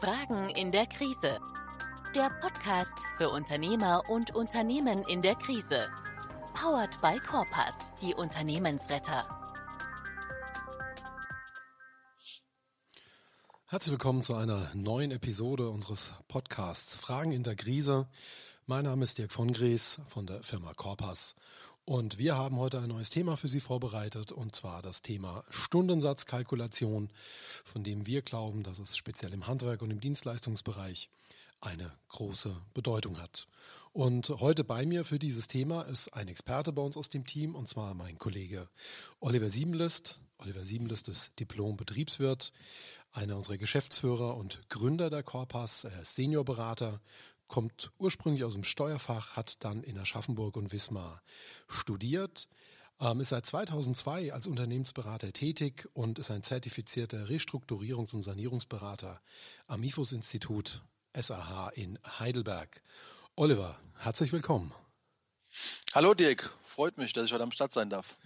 Fragen in der Krise. Der Podcast für Unternehmer und Unternehmen in der Krise. Powered by Corpus, die Unternehmensretter. Herzlich willkommen zu einer neuen Episode unseres Podcasts Fragen in der Krise. Mein Name ist Dirk von Gries von der Firma Corpus und wir haben heute ein neues Thema für Sie vorbereitet, und zwar das Thema Stundensatzkalkulation, von dem wir glauben, dass es speziell im Handwerk und im Dienstleistungsbereich eine große Bedeutung hat. Und heute bei mir für dieses Thema ist ein Experte bei uns aus dem Team, und zwar mein Kollege Oliver Siebenlist. Oliver Siebenlist ist Diplom-Betriebswirt, einer unserer Geschäftsführer und Gründer der Corpas, er ist Seniorberater kommt ursprünglich aus dem Steuerfach, hat dann in Aschaffenburg und Wismar studiert, ähm, ist seit 2002 als Unternehmensberater tätig und ist ein zertifizierter Restrukturierungs- und Sanierungsberater am IFOS-Institut SAH in Heidelberg. Oliver, herzlich willkommen. Hallo Dirk, freut mich, dass ich heute am Start sein darf.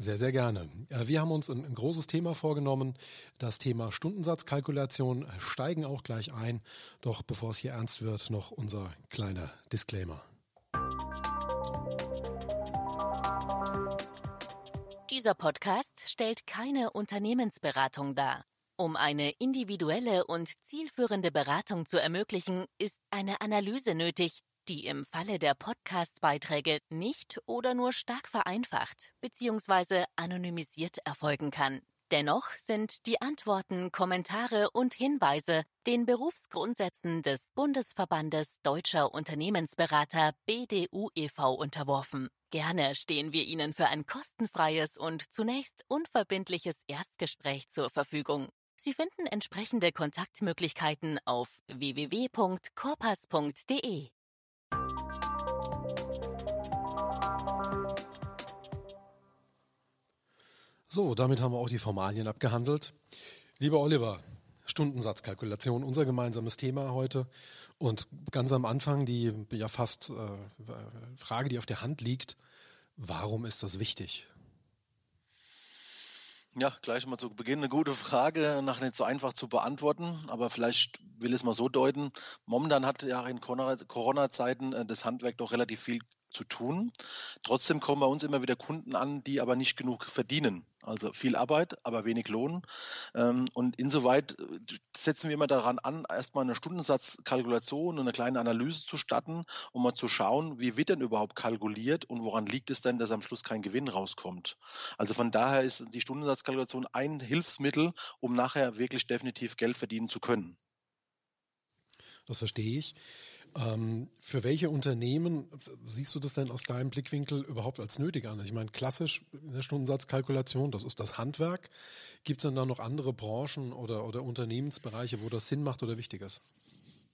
Sehr, sehr gerne. Wir haben uns ein, großes Thema vorgenommen, das Thema Stundensatzkalkulation, steigen auch gleich ein. Doch bevor es hier ernst wird, noch unser kleiner Disclaimer. Dieser Podcast stellt keine Unternehmensberatung dar. Um eine individuelle und zielführende Beratung zu ermöglichen, ist eine Analyse nötig, die im Falle der Podcast-Beiträge nicht oder nur stark vereinfacht bzw. anonymisiert erfolgen kann. Dennoch sind die Antworten, Kommentare und Hinweise den Berufsgrundsätzen des Bundesverbandes Deutscher Unternehmensberater BDU e.V. unterworfen. Gerne stehen wir Ihnen für ein kostenfreies und zunächst unverbindliches Erstgespräch zur Verfügung. Sie finden entsprechende Kontaktmöglichkeiten auf www.corpas.de. So, damit haben wir auch die Formalien abgehandelt. Lieber Oliver, Stundensatzkalkulation, unser gemeinsames Thema heute. Und ganz am Anfang die ja fast äh, Frage, die auf der Hand liegt, warum ist das wichtig? Ja, gleich mal zu Beginn eine gute Frage, nach nicht so einfach zu beantworten, aber vielleicht will ich es mal so deuten. Momentan hat ja in Corona-Zeiten äh, das Handwerk doch relativ viel zu tun. Trotzdem kommen bei uns immer wieder Kunden an, die aber nicht genug verdienen. Also viel Arbeit, aber wenig Lohn. Ähm, und insoweit äh, setzen wir immer daran an, erstmal eine Stundensatzkalkulation und eine kleine Analyse zu starten, um mal zu schauen, wie wird denn überhaupt kalkuliert und woran liegt es denn, dass am Schluss kein Gewinn rauskommt. Also von daher ist die Stundensatzkalkulation ein Hilfsmittel, um nachher wirklich definitiv Geld verdienen zu können. Das verstehe ich. Ähm, für welche Unternehmen siehst du das denn aus deinem Blickwinkel überhaupt als nötig an? Ich meine, klassisch in der Stundensatzkalkulation, das ist das Handwerk. Gibt es denn da noch andere Branchen oder, oder Unternehmensbereiche, wo das Sinn macht oder wichtig ist?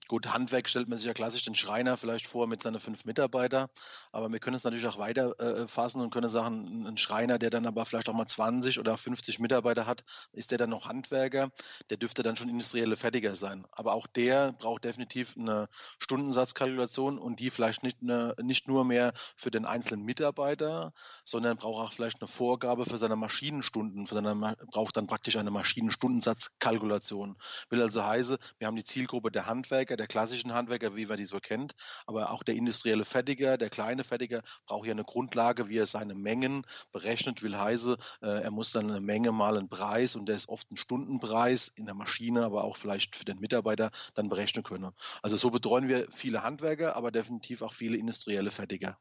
Gut, Handwerk stellt man sich ja klassisch den Schreiner vielleicht vor mit seinen fünf Mitarbeiter, aber wir können es natürlich auch weiter äh, fassen und können sagen, ein Schreiner, der dann aber vielleicht auch mal 20 oder 50 Mitarbeiter hat, ist der dann noch Handwerker, der dürfte dann schon industrielle Fertiger sein. Aber auch der braucht definitiv eine Stundensatzkalkulation und die vielleicht nicht, eine, nicht nur mehr für den einzelnen Mitarbeiter, sondern braucht auch vielleicht eine Vorgabe für seine Maschinenstunden, für seine, braucht dann praktisch eine Maschinenstundensatzkalkulation. Will also heißen, wir haben die Zielgruppe der Handwerker, Handwerker, der klassischen Handwerker, wie man die so kennt, aber auch der industrielle Fertiger, der kleine Fertiger braucht ja eine Grundlage, wie er seine Mengen berechnet, will heiße, äh, er muss dann eine Menge mal einen Preis und der ist oft ein Stundenpreis in der Maschine, aber auch vielleicht für den Mitarbeiter dann berechnen können. Also so betreuen wir viele Handwerker, aber definitiv auch viele industrielle Fertiger.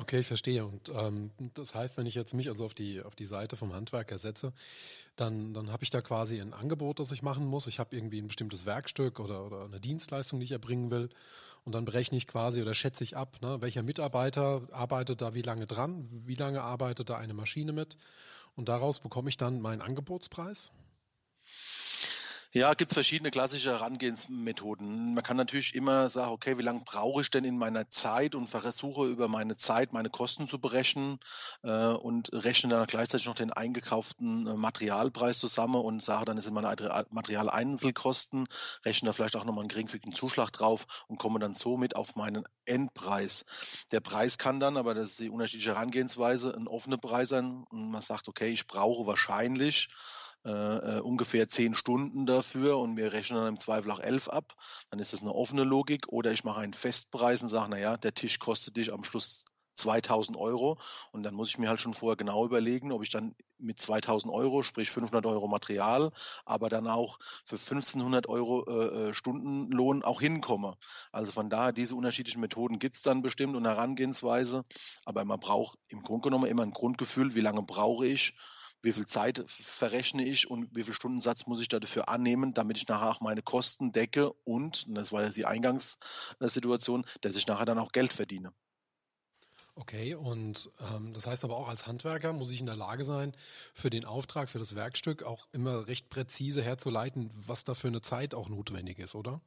Okay, ich verstehe. Und ähm, das heißt, wenn ich jetzt mich also auf die auf die Seite vom Handwerker setze, dann dann habe ich da quasi ein Angebot, das ich machen muss. Ich habe irgendwie ein bestimmtes Werkstück oder oder eine Dienstleistung, die ich erbringen will, und dann berechne ich quasi oder schätze ich ab, ne, welcher Mitarbeiter arbeitet da wie lange dran, wie lange arbeitet da eine Maschine mit, und daraus bekomme ich dann meinen Angebotspreis. Ja, gibt verschiedene klassische Herangehensmethoden. Man kann natürlich immer sagen, okay, wie lange brauche ich denn in meiner Zeit und versuche über meine Zeit meine Kosten zu berechnen äh, und rechne dann gleichzeitig noch den eingekauften äh, Materialpreis zusammen und sage, dann sind meine Materialeinzelkosten, rechne da vielleicht auch nochmal einen geringfügigen Zuschlag drauf und komme dann somit auf meinen Endpreis. Der Preis kann dann, aber das ist die unterschiedliche Herangehensweise, ein offener Preis sein und man sagt, okay, ich brauche wahrscheinlich äh, äh, ungefähr zehn Stunden dafür und wir rechnen dann im Zweifel auch elf ab. Dann ist das eine offene Logik. Oder ich mache einen Festpreis und sage, naja, der Tisch kostet dich am Schluss 2000 Euro und dann muss ich mir halt schon vorher genau überlegen, ob ich dann mit 2000 Euro, sprich 500 Euro Material, aber dann auch für 1500 Euro äh, äh, Stundenlohn auch hinkomme. Also von daher, diese unterschiedlichen Methoden gibt es dann bestimmt und Herangehensweise, aber man braucht im Grunde genommen immer ein Grundgefühl, wie lange brauche ich, wie viel Zeit verrechne ich und wie viel Stundensatz muss ich dafür annehmen, damit ich nachher auch meine Kosten decke und, und das war ja die Eingangssituation, dass ich nachher dann auch Geld verdiene. Okay, und ähm, das heißt aber auch als Handwerker muss ich in der Lage sein, für den Auftrag, für das Werkstück auch immer recht präzise herzuleiten, was da für eine Zeit auch notwendig ist, oder?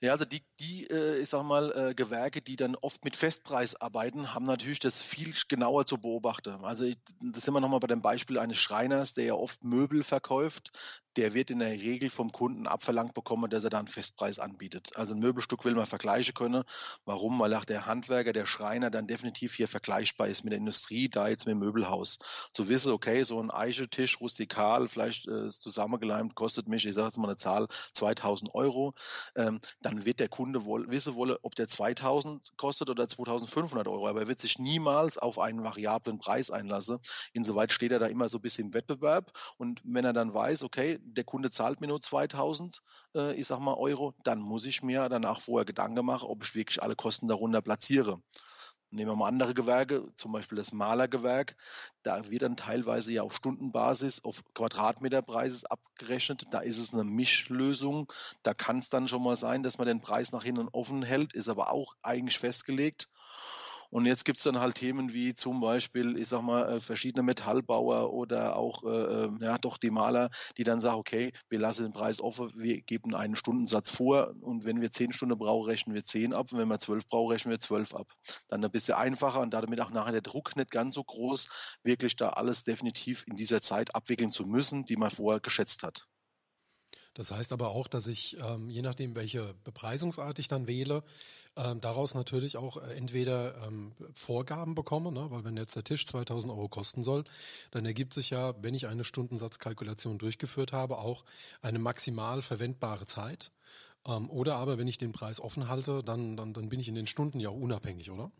Ja, also die, die äh, ich sag mal, äh, Gewerke, die dann oft mit Festpreis arbeiten, haben natürlich das viel genauer zu beobachten. Also ich, das sind wir nochmal bei dem Beispiel eines Schreiners, der ja oft Möbel verkauft der wird in der Regel vom Kunden abverlangt bekommen, dass er da einen Festpreis anbietet. Also ein Möbelstück will man vergleichen können. Warum? Weil auch der Handwerker, der Schreiner dann definitiv hier vergleichbar ist mit der Industrie, da jetzt mit dem Möbelhaus. Zu wissen, okay, so ein Eichetisch rustikal, vielleicht äh, zusammengeleimt, kostet mich, ich sage jetzt mal eine Zahl, 2000 Euro. Ähm, dann wird der Kunde wohl wissen wollen, ob der 2000 kostet oder 2500 Euro. Aber er wird sich niemals auf einen variablen Preis einlassen. Insoweit steht er da immer so ein bisschen im Wettbewerb. Und wenn er dann weiß, okay, der Kunde zahlt mir nur 2000, äh, ich sag mal Euro, dann muss ich mir danach vorher Gedanken machen, ob ich wirklich alle Kosten darunter platziere. Nehmen wir mal andere Gewerke, zum Beispiel das Malergewerk. Da wird dann teilweise ja auf Stundenbasis, auf Quadratmeterpreises abgerechnet. Da ist es eine Mischlösung. Da kann es dann schon mal sein, dass man den Preis nach hinten offen hält, ist aber auch eigentlich festgelegt. Und jetzt gibt es dann halt Themen wie zum Beispiel, ich sag mal, äh, verschiedene Metallbauer oder auch äh, ähm, ja doch die Maler, die dann sagen, okay, wir lassen den Preis offen, wir geben einen Stundensatz vor und wenn wir zehn Stunden brauchen, rechnen wir zehn ab und wenn wir zwölf brauchen, rechnen wir zwölf ab. Dann ein bisschen einfacher und damit auch nachher der Druck nicht ganz so groß, wirklich da alles definitiv in dieser Zeit abwickeln zu müssen, die man vorher geschätzt hat. Das heißt aber auch, dass ich, ähm, je nachdem, welche Bepreisungsart ich dann wähle, ähm, daraus natürlich auch äh, entweder ähm, Vorgaben bekomme, ne? weil wenn jetzt der Tisch 2000 Euro kosten soll, dann ergibt sich ja, wenn ich eine Stundensatzkalkulation durchgeführt habe, auch eine maximal verwendbare Zeit. Ähm, oder aber, wenn ich den Preis offen halte, dann, dann, dann bin ich in den Stunden ja auch unabhängig, oder?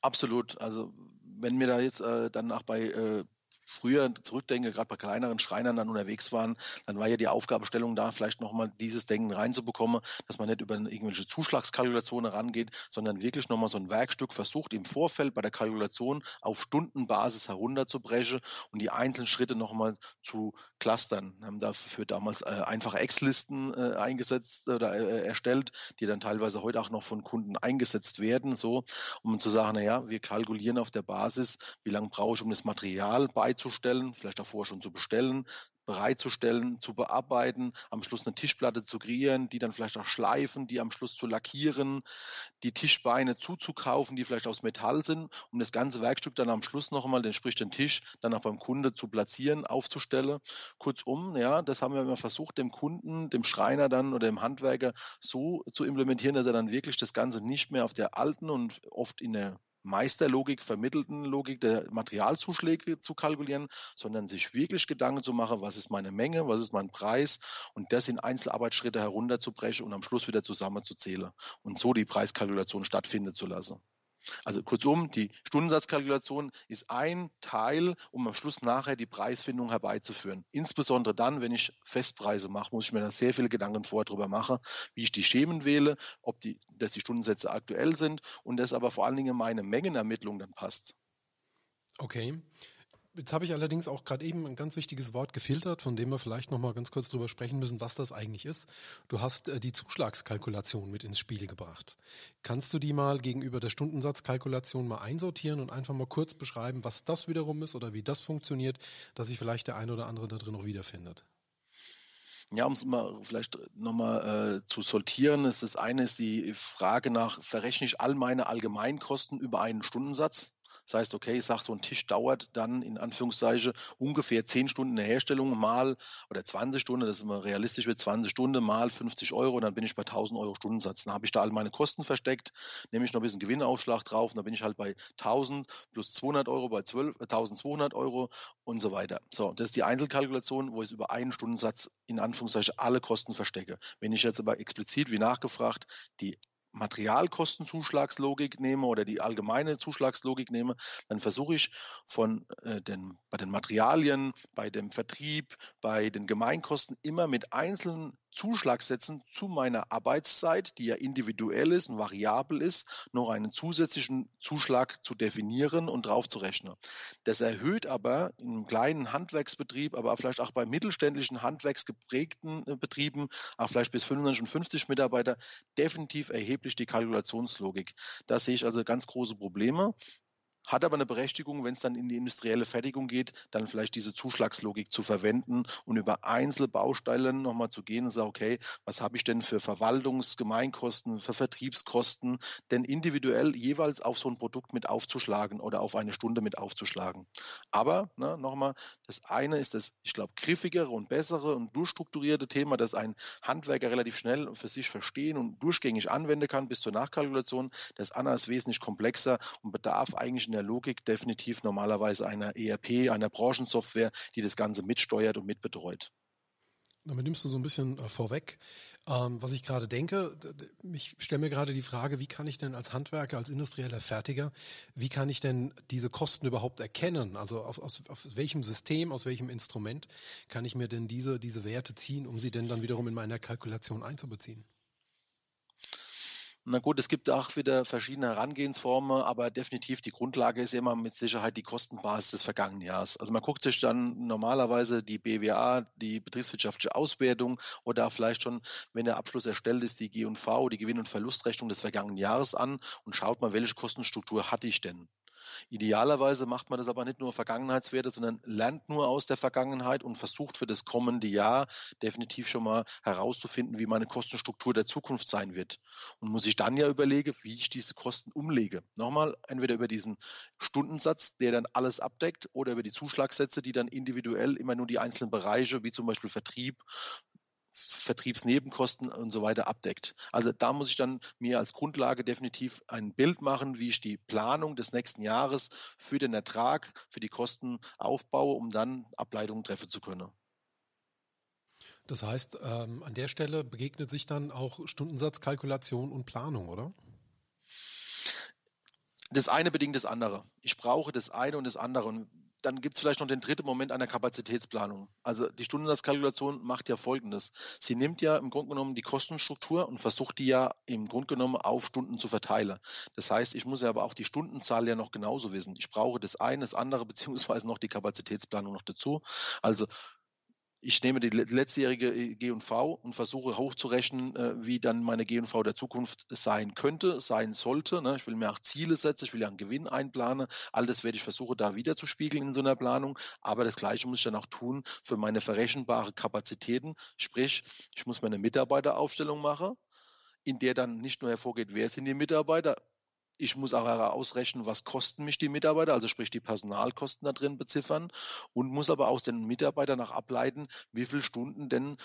Absolut. Also wenn mir da jetzt äh, dann auch bei äh, früher zurückdenke, gerade bei kleineren Schreinern dann unterwegs waren, dann war ja die Aufgabestellung da, vielleicht nochmal dieses Denken reinzubekommen, dass man nicht über irgendwelche Zuschlagskalkulationen rangeht, sondern wirklich nochmal so ein Werkstück versucht, im Vorfeld bei der Kalkulation auf Stundenbasis herunterzubrechen und die einzelnen Schritte nochmal zu clustern. Wir haben dafür damals äh, einfache Ex-Listen äh, eingesetzt oder äh, erstellt, die dann teilweise heute auch noch von Kunden eingesetzt werden, so, um zu sagen, naja, wir kalkulieren auf der Basis, wie lange brauche ich, um das Material bei bereitzustellen, vielleicht davor schon zu bestellen, bereitzustellen, zu bearbeiten, am Schluss eine Tischplatte zu kreieren, die dann vielleicht auch schleifen, die am Schluss zu lackieren, die Tischbeine zuzukaufen, die vielleicht aus Metall sind, um das ganze Werkstück dann am Schluss noch einmal, den sprich den Tisch, dann auch beim Kunde zu platzieren, aufzustellen. Kurzum, ja, das haben wir immer versucht, dem Kunden, dem Schreiner dann oder dem Handwerker so zu implementieren, dass er dann wirklich das Ganze nicht mehr auf der alten und oft in der Meisterlogik, vermittelten Logik der Materialzuschläge zu kalkulieren, sondern sich wirklich Gedanken zu machen, was ist meine Menge, was ist mein Preis und das in Einzelarbeitsschritte herunterzubrechen und am Schluss wieder zusammenzuzählen und so die Preiskalkulation stattfinden zu lassen. Also kurzum, die Stundensatzkalkulation ist ein Teil, um am Schluss nachher die Preisfindung herbeizuführen. Insbesondere dann, wenn ich Festpreise mache, muss ich mir da sehr viele Gedanken vorher drüber machen, wie ich die Schemen wähle, ob die, dass die Stundensätze aktuell sind und dass aber vor allen Dingen meine Mengenermittlung dann passt. Okay. Jetzt habe ich allerdings auch gerade eben ein ganz wichtiges Wort gefiltert, von dem wir vielleicht noch mal ganz kurz drüber sprechen müssen, was das eigentlich ist. Du hast äh, die Zuschlagskalkulation mit ins Spiel gebracht. Kannst du die mal gegenüber der Stundensatzkalkulation mal einsortieren und einfach mal kurz beschreiben, was das wiederum ist oder wie das funktioniert, dass sich vielleicht der eine oder andere da drin noch wiederfindet? Ja, um es mal vielleicht nochmal äh, zu sortieren, ist das eine ist die Frage nach, verrechne ich all meine Allgemeinkosten über einen Stundensatz? Das heißt, okay, ich sage, so ein Tisch dauert dann in Anführungszeichen ungefähr 10 Stunden der Herstellung mal oder 20 Stunden, das ist immer realistisch wird, 20 Stunden mal 50 Euro, dann bin ich bei 1000 Euro Stundensatz. Dann habe ich da all meine Kosten versteckt, nehme ich noch ein bisschen Gewinnaufschlag drauf und dann bin ich halt bei 1000 plus 200 Euro bei 12, 1200 äh, Euro und so weiter. So, das ist die Einzelkalkulation, wo ich über einen Stundensatz in Anführungszeichen alle Kosten verstecke. Wenn ich jetzt aber explizit, wie nachgefragt, die Materialkostenzuschlagslogik nehme oder die allgemeine Zuschlagslogik nehme, dann versuche ich von äh, den, bei den Materialien, bei dem Vertrieb, bei den Gemeinkosten immer mit einzelnen Zuschlagsätzen zu meiner Arbeitszeit, die ja individuell ist und variabel ist, noch einen zusätzlichen Zuschlag zu definieren und drauf zu rechnen. Das erhöht aber in einem kleinen Handwerksbetrieb, aber vielleicht auch bei mittelständischen handwerksgeprägten äh, Betrieben, auch vielleicht bis 550 Mitarbeiter, definitiv erheblich die Kalkulationslogik. Da sehe ich also ganz große Probleme. Hat aber eine Berechtigung, wenn es dann in die industrielle Fertigung geht, dann vielleicht diese Zuschlagslogik zu verwenden und über Einzelbausteine nochmal zu gehen und sagen, okay, was habe ich denn für Verwaltungsgemeinkosten, für Vertriebskosten, denn individuell jeweils auf so ein Produkt mit aufzuschlagen oder auf eine Stunde mit aufzuschlagen. Aber ne, nochmal, das eine ist das, ich glaube, griffigere und bessere und durchstrukturierte Thema, das ein Handwerker relativ schnell für sich verstehen und durchgängig anwenden kann bis zur Nachkalkulation. Das andere ist wesentlich komplexer und bedarf eigentlich der Logik definitiv normalerweise einer ERP, einer Branchensoftware, die das Ganze mitsteuert und mitbetreut. Damit nimmst du so ein bisschen äh, vorweg, ähm, was ich gerade denke. Ich stelle mir gerade die Frage, wie kann ich denn als Handwerker, als industrieller Fertiger, wie kann ich denn diese Kosten überhaupt erkennen? Also aus, aus, aus welchem System, aus welchem Instrument kann ich mir denn diese, diese Werte ziehen, um sie denn dann wiederum in meiner Kalkulation einzubeziehen? Na gut, es gibt auch wieder verschiedene Herangehensformen, aber definitiv die Grundlage ist immer mit Sicherheit die Kostenbasis des vergangenen Jahres. Also man guckt sich dann normalerweise die BWA, die betriebswirtschaftliche Auswertung oder vielleicht schon, wenn der Abschluss erstellt ist, die G&V, die Gewinn- und Verlustrechnung des vergangenen Jahres an und schaut mal, welche Kostenstruktur hatte ich denn? Idealerweise macht man das aber nicht nur Vergangenheitswerte, sondern lernt nur aus der Vergangenheit und versucht für das kommende Jahr definitiv schon mal herauszufinden, wie meine Kostenstruktur der Zukunft sein wird. Und muss ich dann ja überlegen, wie ich diese Kosten umlege. Nochmal, entweder über diesen Stundensatz, der dann alles abdeckt, oder über die Zuschlagssätze, die dann individuell immer nur die einzelnen Bereiche, wie zum Beispiel Vertrieb, Vertriebsnebenkosten und so weiter abdeckt. Also da muss ich dann mir als Grundlage definitiv ein Bild machen, wie ich die Planung des nächsten Jahres für den Ertrag, für die Kosten aufbaue, um dann Ableitungen treffen zu können. Das heißt, ähm, an der Stelle begegnet sich dann auch Stundensatzkalkulation und Planung, oder? Das eine bedingt das andere. Ich brauche das eine und das andere. Und dann gibt es vielleicht noch den dritten Moment einer Kapazitätsplanung. Also die Stundensatzkalkulation macht ja Folgendes. Sie nimmt ja im Grunde genommen die Kostenstruktur und versucht die ja im Grunde genommen auf Stunden zu verteilen. Das heißt, ich muss ja aber auch die Stundenzahl ja noch genauso wissen. Ich brauche das eine, das andere, beziehungsweise noch die Kapazitätsplanung noch dazu. Also ich nehme die letztjährige äh, G&V und versuche hochzurechnen, äh, wie dann meine G&V der Zukunft sein könnte, sein sollte. Ne? Ich will mir auch Ziele setzen, ich will ja einen Gewinn einplanen. All das werde ich versuchen, da wieder zu spiegeln in so einer Planung. Aber das Gleiche muss ich dann auch tun für meine verrechenbare Kapazitäten. Sprich, ich muss meine Mitarbeiteraufstellung machen, in der dann nicht nur hervorgeht, wer sind die Mitarbeiter, ich muss auch ausrechnen, was kosten mich die Mitarbeiter, also sprich die Personalkosten da drin beziffern und muss aber aus den Mitarbeitern nach ableiten, wie viele Stunden denn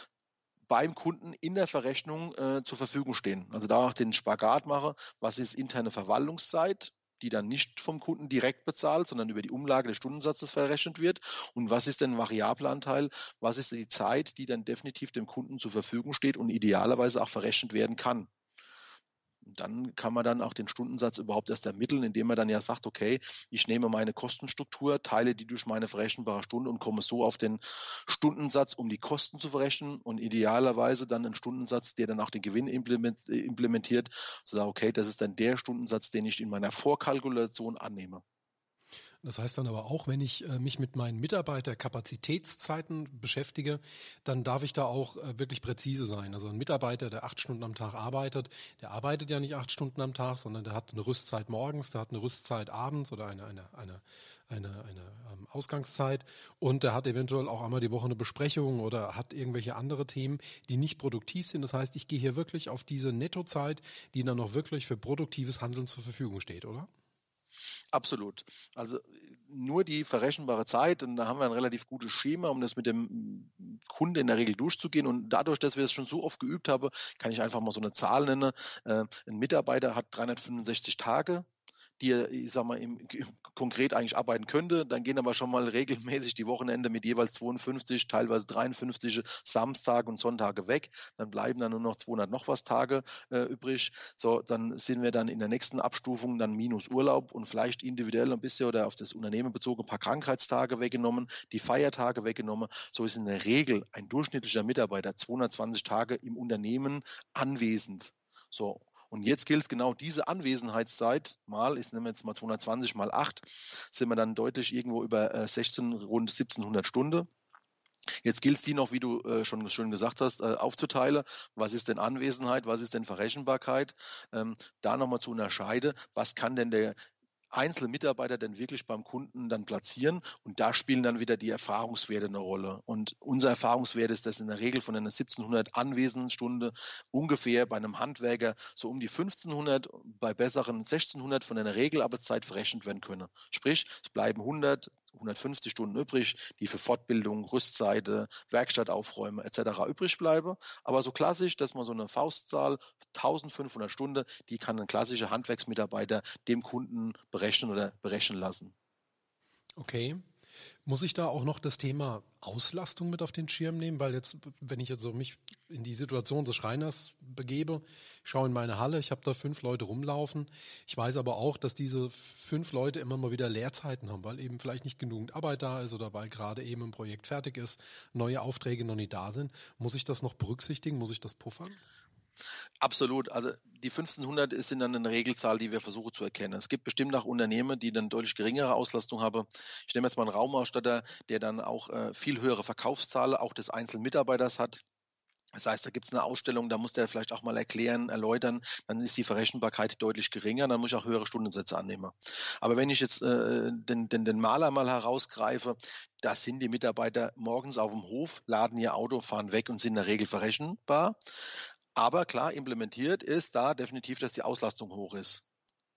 beim Kunden in der Verrechnung äh, zur Verfügung stehen. Also da auch den Spagat mache, was ist interne Verwaltungszeit, die dann nicht vom Kunden direkt bezahlt, sondern über die Umlage des Stundensatzes verrechnet wird. Und was ist denn variabler Anteil? Was ist die Zeit, die dann definitiv dem Kunden zur Verfügung steht und idealerweise auch verrechnet werden kann? Dann kann man dann auch den Stundensatz überhaupt erst ermitteln, indem man dann ja sagt, okay, ich nehme meine Kostenstruktur, teile die durch meine verrechenbare Stunde und komme so auf den Stundensatz, um die Kosten zu verrechnen und idealerweise dann einen Stundensatz, der dann auch den Gewinn implementiert, so sagen, okay, das ist dann der Stundensatz, den ich in meiner Vorkalkulation annehme. Das heißt dann aber auch, wenn ich äh, mich mit meinen Mitarbeiterkapazitätszeiten beschäftige, dann darf ich da auch äh, wirklich präzise sein. Also ein Mitarbeiter, der acht Stunden am Tag arbeitet, der arbeitet ja nicht acht Stunden am Tag, sondern der hat eine Rüstzeit morgens, der hat eine Rüstzeit abends oder eine, eine, eine, eine, eine ähm, Ausgangszeit und der hat eventuell auch einmal die Woche eine Besprechung oder hat irgendwelche andere Themen, die nicht produktiv sind. Das heißt, ich gehe hier wirklich auf diese Nettozeit, die dann noch wirklich für produktives Handeln zur Verfügung steht, oder? Absolut. Also nur die verrechenbare Zeit und da haben wir ein relativ gutes Schema, um das mit dem Kunde in der Regel durchzugehen und dadurch, dass wir es schon so oft geübt haben, kann ich einfach mal so eine Zahl nennen. Äh, ein Mitarbeiter hat 365 Tage die er, ich sag mal, im, konkret eigentlich arbeiten könnte. Dann gehen aber schon mal regelmäßig die Wochenende mit jeweils 52, teilweise 53 Samstage und Sonntage weg. Dann bleiben dann nur noch 200 noch was Tage äh, übrig. So, dann sind wir dann in der nächsten Abstufung dann minus Urlaub und vielleicht individuell ein bisschen oder auf das Unternehmen bezogen ein paar Krankheitstage weggenommen, die Feiertage weggenommen. So ist in der Regel ein durchschnittlicher Mitarbeiter 220 Tage im Unternehmen anwesend. So, und jetzt gilt genau diese Anwesenheitszeit mal, ich nehme jetzt mal 220 mal 8, sind wir dann deutlich irgendwo über 16, äh, rund 1700 Stunden. Jetzt gilt es die noch, wie du äh, schon schön gesagt hast, äh, aufzuteilen. Was ist denn Anwesenheit? Was ist denn Verrechenbarkeit? Ähm, da nochmal zu unterscheiden. Was kann denn der einzelne Mitarbeiter denn wirklich beim Kunden dann platzieren. Und da spielen dann wieder die Erfahrungswerte eine Rolle. Und unser Erfahrungswert ist, dass in der Regel von einer 1700 anwesenden Stunde ungefähr bei einem Handwerker so um die 1500, bei besseren 1600 von einer Regelarbeitszeit verrechnet werden können. Sprich, es bleiben 100, 150 Stunden übrig, die für Fortbildung, Rüstseite, Werkstattaufräume etc. übrig bleiben. Aber so klassisch, dass man so eine Faustzahl, 1500 Stunden, die kann ein klassischer Handwerksmitarbeiter dem Kunden berechnen oder berechnen lassen. Okay. Muss ich da auch noch das Thema Auslastung mit auf den Schirm nehmen? Weil jetzt, wenn ich jetzt so mich in die Situation des Schreiners begebe, schaue in meine Halle, ich habe da fünf Leute rumlaufen. Ich weiß aber auch, dass diese fünf Leute immer mal wieder Leerzeiten haben, weil eben vielleicht nicht genügend Arbeit da ist oder weil gerade eben ein Projekt fertig ist, neue Aufträge noch nicht da sind. Muss ich das noch berücksichtigen? Muss ich das puffern? Absolut. Also die 1500 sind dann eine Regelzahl, die wir versuchen zu erkennen. Es gibt bestimmt auch Unternehmen, die dann deutlich geringere Auslastung haben. Ich nehme jetzt mal einen Raumausstatter, der dann auch äh, viel höhere Verkaufszahlen auch des einzelnen Mitarbeiters hat. Das heißt, da gibt es eine Ausstellung, da muss der vielleicht auch mal erklären, erläutern, dann ist die Verrechenbarkeit deutlich geringer, dann muss ich auch höhere Stundensätze annehmen. Aber wenn ich jetzt äh, den, den, den Maler mal herausgreife, da sind die Mitarbeiter morgens auf dem Hof, laden ihr Auto, fahren weg und sind in der Regel verrechenbar. Aber klar, implementiert ist da definitiv, dass die Auslastung hoch ist.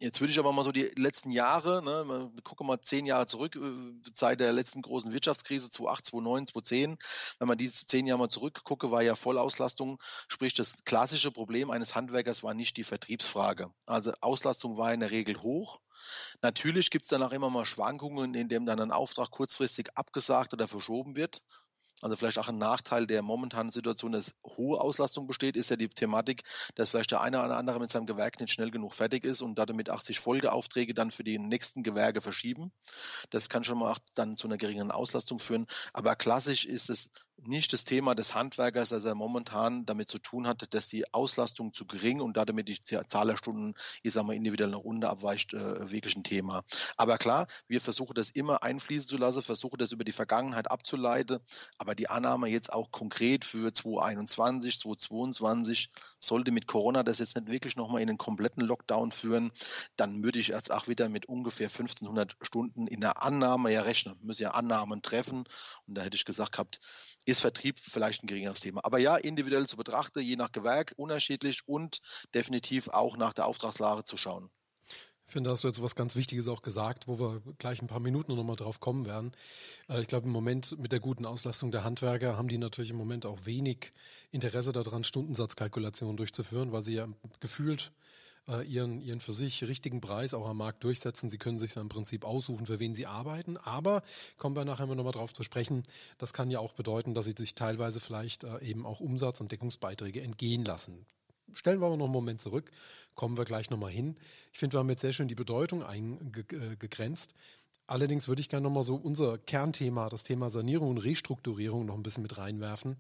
Jetzt würde ich aber mal so die letzten Jahre, ne, wir gucken mal zehn Jahre zurück, äh, Zeit der letzten großen Wirtschaftskrise, 2008, 2009, 2010. Wenn man diese zehn Jahre mal zurückgucke, war ja Vollauslastung, sprich das klassische Problem eines Handwerkers war nicht die Vertriebsfrage. Also Auslastung war in der Regel hoch. Natürlich gibt es dann auch immer mal Schwankungen, in dem dann ein Auftrag kurzfristig abgesagt oder verschoben wird. Also vielleicht auch ein Nachteil der momentanen Situation, dass hohe Auslastung besteht, ist ja die Thematik, dass vielleicht der eine oder andere mit seinem Gewerk nicht schnell genug fertig ist und damit 80 Folgeaufträge dann für die nächsten Gewerke verschieben. Das kann schon mal auch dann zu einer geringeren Auslastung führen. Aber klassisch ist es nicht das Thema des Handwerkers, dass er momentan damit zu tun hat, dass die Auslastung zu gering und damit die Zahl der Stunden, ich sag mal, individuell nach unten abweicht, äh, wirklich ein Thema. Aber klar, wir versuchen das immer einfließen zu lassen, versuchen das über die Vergangenheit abzuleiten. Aber die Annahme jetzt auch konkret für 2021, 2022 sollte mit Corona das jetzt nicht wirklich nochmal in einen kompletten Lockdown führen, dann würde ich jetzt auch wieder mit ungefähr 1500 Stunden in der Annahme ja rechnen. Müssen ja Annahmen treffen. Und da hätte ich gesagt gehabt, ist Vertrieb vielleicht ein geringeres Thema. Aber ja, individuell zu betrachten, je nach Gewerk unterschiedlich und definitiv auch nach der Auftragslage zu schauen. Ich finde, da hast du jetzt was ganz Wichtiges auch gesagt, wo wir gleich ein paar Minuten nochmal drauf kommen werden. Äh, ich glaube, im Moment mit der guten Auslastung der Handwerker haben die natürlich im Moment auch wenig Interesse daran, Stundensatzkalkulationen durchzuführen, weil sie ja gefühlt äh, ihren, ihren für sich richtigen Preis auch am Markt durchsetzen. Sie können sich ja im Prinzip aussuchen, für wen sie arbeiten. Aber kommen wir nachher nochmal drauf zu sprechen. Das kann ja auch bedeuten, dass sie sich teilweise vielleicht äh, eben auch Umsatz- und Deckungsbeiträge entgehen lassen. Stellen wir aber noch einen Moment zurück, kommen wir gleich nochmal hin. Ich finde, wir haben jetzt sehr schön die Bedeutung eingegrenzt. Allerdings würde ich gerne nochmal so unser Kernthema, das Thema Sanierung und Restrukturierung noch ein bisschen mit reinwerfen.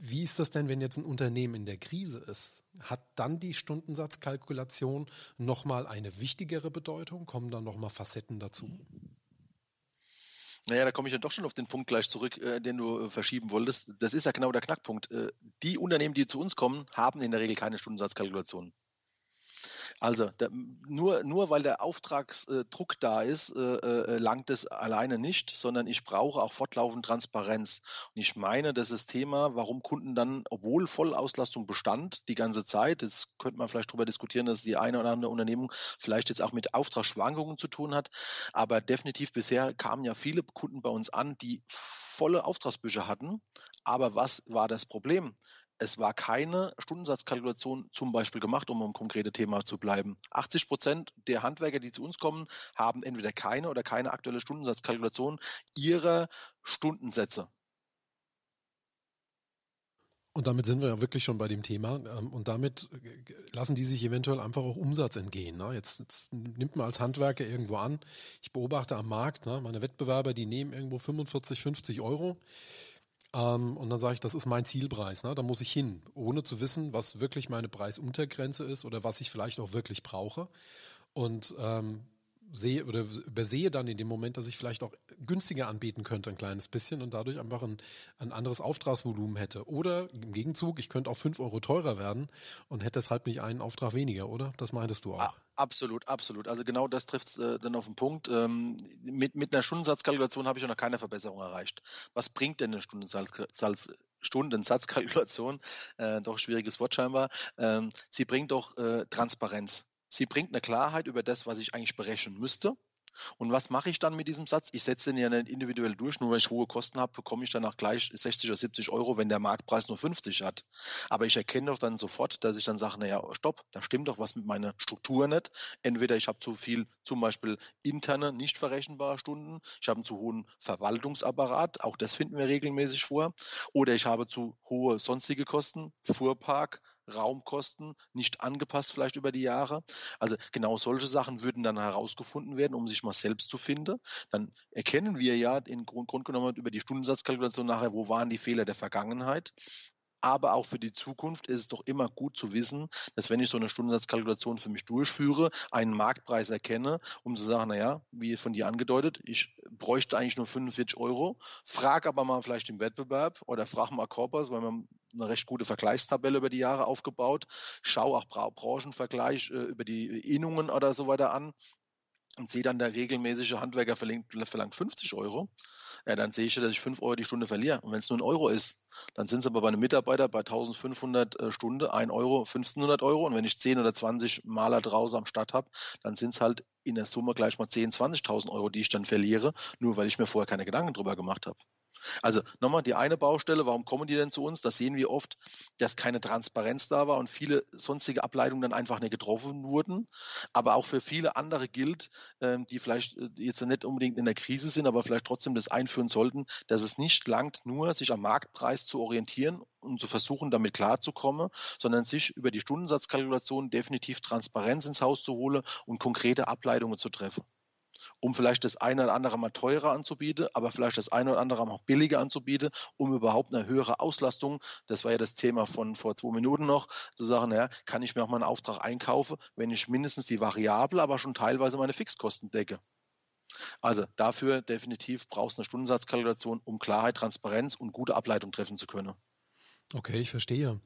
Wie ist das denn, wenn jetzt ein Unternehmen in der Krise ist? Hat dann die Stundensatzkalkulation nochmal eine wichtigere Bedeutung? Kommen dann nochmal Facetten dazu? Naja, da komme ich ja doch schon auf den Punkt gleich zurück, äh, den du äh, verschieben wolltest. Das ist ja genau der Knackpunkt. Äh, die Unternehmen, die zu uns kommen, haben in der Regel keine Stundensatzkalkulation. Also der, nur, nur weil der Auftragsdruck da ist, äh, äh, langt es alleine nicht, sondern ich brauche auch fortlaufend Transparenz. Und ich meine, das ist Thema, warum Kunden dann, obwohl Vollauslastung bestand, die ganze Zeit, das könnte man vielleicht darüber diskutieren, dass die eine oder andere Unternehmung vielleicht jetzt auch mit Auftragsschwankungen zu tun hat. Aber definitiv bisher kamen ja viele Kunden bei uns an, die volle Auftragsbücher hatten. Aber was war das Problem? Es war keine Stundensatzkalkulation zum Beispiel gemacht, um im konkrete Thema zu bleiben. 80 Prozent der Handwerker, die zu uns kommen, haben entweder keine oder keine aktuelle Stundensatzkalkulation ihrer Stundensätze. Und damit sind wir ja wirklich schon bei dem Thema. Ähm, und damit lassen die sich eventuell einfach auch Umsatz entgehen. Ne? Jetzt, jetzt nimmt man als Handwerker irgendwo an. Ich beobachte am Markt, ne, meine Wettbewerber, die nehmen irgendwo 45, 50 Euro. Ähm, und dann sage ich, das ist mein Zielpreis, ne? da muss ich hin, ohne zu wissen, was wirklich meine Preisuntergrenze ist oder was ich vielleicht auch wirklich brauche. Und ähm, sehe oder übersehe dann in dem Moment, dass ich vielleicht auch günstiger anbieten könnte, ein kleines bisschen und dadurch einfach ein, ein anderes Auftragsvolumen hätte. Oder im Gegenzug, ich könnte auch fünf Euro teurer werden und hätte deshalb nicht einen Auftrag weniger, oder? Das meintest du auch. Absolut, absolut. Also genau das trifft äh, dann auf den Punkt. Ähm, mit, mit einer Stundensatzkalkulation habe ich noch keine Verbesserung erreicht. Was bringt denn eine Stundensatz, Stundensatzkalkulation? Äh, doch schwieriges Wort scheinbar. Ähm, sie bringt doch äh, Transparenz. Sie bringt eine Klarheit über das, was ich eigentlich berechnen müsste. Und was mache ich dann mit diesem Satz? Ich setze den ja nicht individuell durch, nur weil ich hohe Kosten habe, bekomme ich dann auch gleich 60 oder 70 Euro, wenn der Marktpreis nur 50 hat. Aber ich erkenne doch dann sofort, dass ich dann sage, naja, stopp, da stimmt doch was mit meiner Struktur nicht. Entweder ich habe zu viel, zum Beispiel interne, nicht verrechenbare Stunden, ich habe einen zu hohen Verwaltungsapparat, auch das finden wir regelmäßig vor, oder ich habe zu hohe sonstige Kosten, Fuhrpark, Raumkosten nicht angepasst vielleicht über die Jahre. Also genau solche Sachen würden dann herausgefunden werden, um sich mal selbst zu finden. Dann erkennen wir ja in Grund, Grund genommen über die Stundensatzkalkulation nachher, wo waren die Fehler der Vergangenheit aber auch für die Zukunft ist es doch immer gut zu wissen, dass wenn ich so eine Stundensatzkalkulation für mich durchführe, einen Marktpreis erkenne, um zu sagen, naja, wie von dir angedeutet, ich bräuchte eigentlich nur 45 Euro, frag aber mal vielleicht im Wettbewerb oder frag mal Corpus, weil wir eine recht gute Vergleichstabelle über die Jahre aufgebaut, schau auch Branchenvergleich äh, über die Innungen oder so weiter an und sehe dann, der regelmäßige Handwerker verlangt, verlangt 50 Euro, ja, dann sehe ich ja, dass ich 5 Euro die Stunde verliere. Und wenn es nur ein Euro ist, dann sind es aber bei einem Mitarbeiter bei 1500 äh, Stunde 1 Euro, 1500 Euro. Und wenn ich 10 oder 20 Maler draußen am Start habe, dann sind es halt in der Summe gleich mal 10, 20.000 Euro, die ich dann verliere, nur weil ich mir vorher keine Gedanken drüber gemacht habe. Also nochmal die eine Baustelle, warum kommen die denn zu uns? Da sehen wir oft, dass keine Transparenz da war und viele sonstige Ableitungen dann einfach nicht getroffen wurden. Aber auch für viele andere gilt, ähm, die vielleicht äh, jetzt nicht unbedingt in der Krise sind, aber vielleicht trotzdem das einführen sollten, dass es nicht langt, nur sich am Marktpreis zu orientieren und zu versuchen, damit klarzukommen, sondern sich über die Stundensatzkalkulation definitiv Transparenz ins Haus zu holen und konkrete Ableitungen zu treffen um vielleicht das eine oder andere mal teurer anzubieten, aber vielleicht das eine oder andere mal billiger anzubieten, um überhaupt eine höhere Auslastung, das war ja das Thema von vor zwei Minuten noch, zu sagen, naja, kann ich mir auch mal einen Auftrag einkaufen, wenn ich mindestens die Variable, aber schon teilweise meine Fixkosten decke. Also dafür definitiv brauchst du eine Stundensatzkalkulation, um Klarheit, Transparenz und gute Ableitung treffen zu können. Okay, ich verstehe.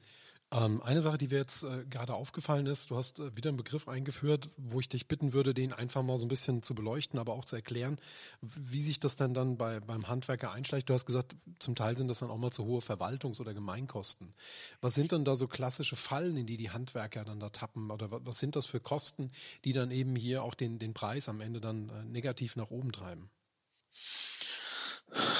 Ähm, eine Sache, die mir jetzt äh, gerade aufgefallen ist, du hast äh, wieder einen Begriff eingeführt, wo ich dich bitten würde, den einfach mal so ein bisschen zu beleuchten, aber auch zu erklären, wie sich das denn dann bei, beim Handwerker einschleicht. Du hast gesagt, zum Teil sind das dann auch mal zu hohe Verwaltungs- oder Gemeinkosten. Was sind denn da so klassische Fallen, in die die Handwerker dann da tappen? Oder was sind das für Kosten, die dann eben hier auch den, den Preis am Ende dann äh, negativ nach oben treiben?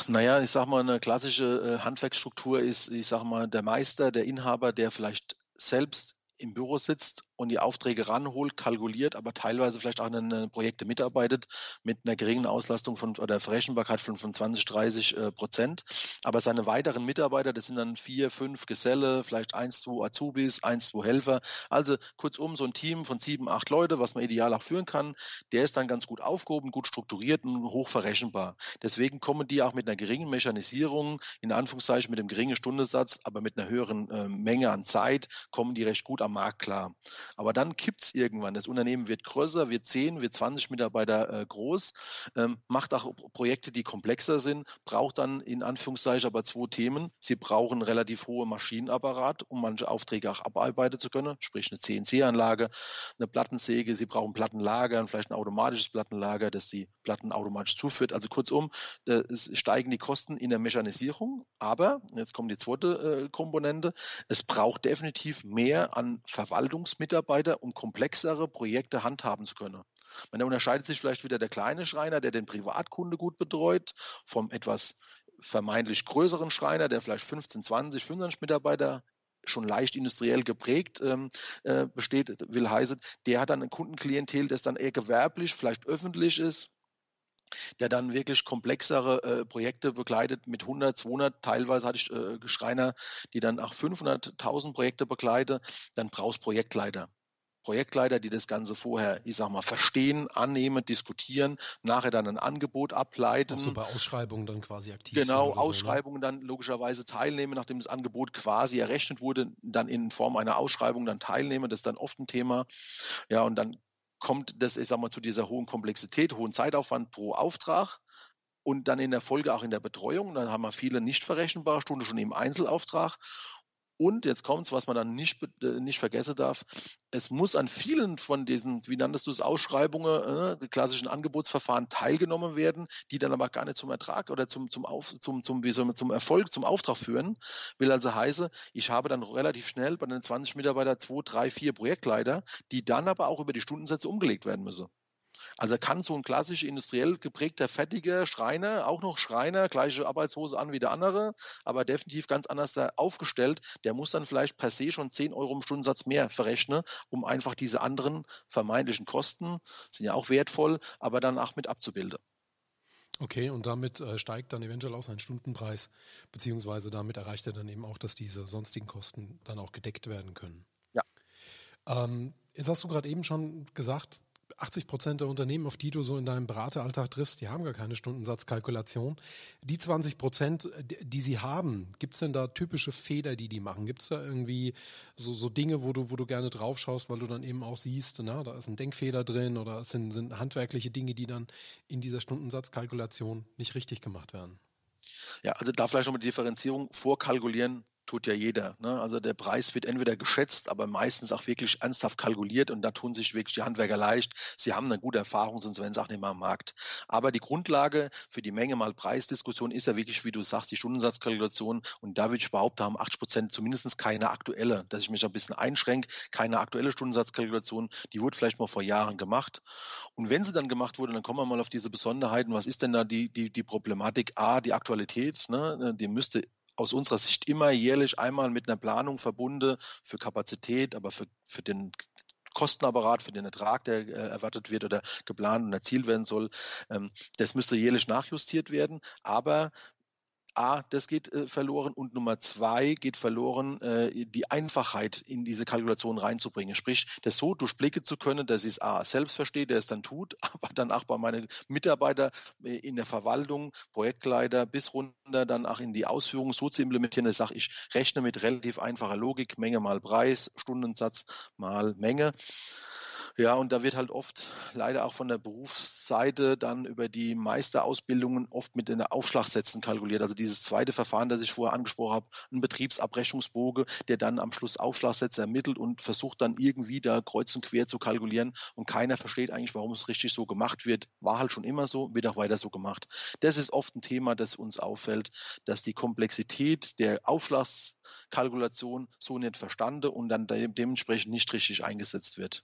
Naja, ich sag mal, eine klassische äh, Handwerksstruktur ist, ich sag mal, der Meister, der Inhaber, der vielleicht selbst im Büro sitzt und die Aufträge ranholt, kalkuliert, aber teilweise vielleicht auch den Projekte mitarbeitet mit einer geringen Auslastung von oder Verrechenbarkeit von, von 20, 30 äh, Prozent. Aber seine weiteren Mitarbeiter, das sind dann vier, fünf Geselle, vielleicht eins, zwei Azubis, eins, zwei Helfer. Also kurzum so ein Team von sieben, acht Leute, was man ideal auch führen kann, der ist dann ganz gut aufgehoben, gut strukturiert und hoch verrechenbar. Deswegen kommen die auch mit einer geringen Mechanisierung, in Anführungszeichen mit einem geringen Stundensatz, aber mit einer höheren äh, Menge an Zeit, kommen die recht gut am Markt klar. Aber dann kippt es irgendwann. Das Unternehmen wird größer, wird 10, wird 20 Mitarbeiter äh, groß, ähm, macht auch Projekte, die komplexer sind, braucht dann in Anführungszeichen aber zwei Themen. Sie brauchen relativ hohe Maschinenapparat, um manche Aufträge auch abarbeiten zu können, sprich eine CNC-Anlage, eine Plattensäge, sie brauchen Plattenlager, vielleicht ein automatisches Plattenlager, das die Platten automatisch zuführt. Also kurzum, äh, es steigen die Kosten in der Mechanisierung, aber, jetzt kommt die zweite äh, Komponente, es braucht definitiv mehr an Verwaltungsmitarbeiter, um komplexere Projekte handhaben zu können. Man unterscheidet sich vielleicht wieder der kleine Schreiner, der den Privatkunde gut betreut, vom etwas vermeintlich größeren Schreiner, der vielleicht 15, 20, 25 Mitarbeiter schon leicht industriell geprägt ähm, äh, besteht, will heißen, der hat dann ein Kundenklientel, das dann eher gewerblich, vielleicht öffentlich ist, der dann wirklich komplexere äh, Projekte begleitet mit 100, 200, teilweise hatte ich äh, Schreiner, die dann auch 500.000 Projekte begleiten, dann brauchst Projektleiter. Projektleiter, die das Ganze vorher, ich sag mal, verstehen, annehmen, diskutieren, nachher dann ein Angebot ableiten. Auch so bei Ausschreibungen dann quasi aktiv Genau, so? Ausschreibungen ne? dann logischerweise teilnehmen, nachdem das Angebot quasi errechnet wurde, dann in Form einer Ausschreibung dann teilnehmen, das ist dann oft ein Thema. Ja, und dann kommt das, ich sag mal, zu dieser hohen Komplexität, hohen Zeitaufwand pro Auftrag und dann in der Folge auch in der Betreuung. Dann haben wir viele nicht verrechenbare Stunden schon im Einzelauftrag. Und jetzt kommt es, was man dann nicht, äh, nicht vergessen darf. Es muss an vielen von diesen, wie nanntest du es, Ausschreibungen, äh, die klassischen Angebotsverfahren teilgenommen werden, die dann aber gar nicht zum Ertrag oder zum, zum, Auf, zum, zum, wie soll man, zum Erfolg, zum Auftrag führen. Will also heißen, ich habe dann relativ schnell bei den 20 Mitarbeitern zwei, drei, vier Projektleiter, die dann aber auch über die Stundensätze umgelegt werden müssen. Also kann so ein klassisch industriell geprägter, fertiger Schreiner, auch noch Schreiner, gleiche Arbeitshose an wie der andere, aber definitiv ganz anders aufgestellt, der muss dann vielleicht per se schon 10 Euro im Stundensatz mehr verrechnen, um einfach diese anderen vermeintlichen Kosten, sind ja auch wertvoll, aber dann auch mit abzubilden. Okay, und damit äh, steigt dann eventuell auch sein Stundenpreis, beziehungsweise damit erreicht er dann eben auch, dass diese sonstigen Kosten dann auch gedeckt werden können. Ja. Ähm, jetzt hast du gerade eben schon gesagt, 80 Prozent der Unternehmen, auf die du so in deinem Berateralltag triffst, die haben gar keine Stundensatzkalkulation. Die 20 Prozent, die sie haben, gibt es denn da typische Fehler, die die machen? Gibt es da irgendwie so, so Dinge, wo du, wo du gerne drauf schaust, weil du dann eben auch siehst, na, da ist ein Denkfehler drin oder es sind, sind handwerkliche Dinge, die dann in dieser Stundensatzkalkulation nicht richtig gemacht werden? Ja, also da vielleicht nochmal die Differenzierung vorkalkulieren tut ja jeder. Ne? Also der Preis wird entweder geschätzt, aber meistens auch wirklich ernsthaft kalkuliert und da tun sich wirklich die Handwerker leicht. Sie haben eine gute Erfahrung, sonst wären sie auch nicht mehr am Markt. Aber die Grundlage für die Menge mal Preisdiskussion ist ja wirklich, wie du sagst, die Stundensatzkalkulation und da würde ich behaupten, haben 80 Prozent zumindest keine aktuelle, dass ich mich ein bisschen einschränke, keine aktuelle Stundensatzkalkulation, die wurde vielleicht mal vor Jahren gemacht. Und wenn sie dann gemacht wurde, dann kommen wir mal auf diese Besonderheiten. Was ist denn da die, die, die Problematik? A, die Aktualität, ne? die müsste aus unserer Sicht immer jährlich einmal mit einer Planung verbunden für Kapazität, aber für, für den Kostenapparat für den Ertrag, der äh, erwartet wird oder geplant und erzielt werden soll. Ähm, das müsste jährlich nachjustiert werden. Aber A, das geht äh, verloren und Nummer zwei geht verloren, äh, die Einfachheit in diese Kalkulation reinzubringen. Sprich, das so durchblicken zu können, dass ich es A, selbst verstehe, der es dann tut, aber dann auch bei meinen Mitarbeitern äh, in der Verwaltung, Projektleiter bis runter dann auch in die Ausführung so zu implementieren, dass ich sage, ich rechne mit relativ einfacher Logik, Menge mal Preis, Stundensatz mal Menge. Ja, und da wird halt oft leider auch von der Berufsseite dann über die Meisterausbildungen oft mit den Aufschlagsätzen kalkuliert. Also dieses zweite Verfahren, das ich vorher angesprochen habe, ein Betriebsabrechnungsbogen, der dann am Schluss Aufschlagsätze ermittelt und versucht dann irgendwie da kreuz und quer zu kalkulieren und keiner versteht eigentlich, warum es richtig so gemacht wird. War halt schon immer so, wird auch weiter so gemacht. Das ist oft ein Thema, das uns auffällt, dass die Komplexität der Aufschlagskalkulation so nicht verstanden und dann dementsprechend nicht richtig eingesetzt wird.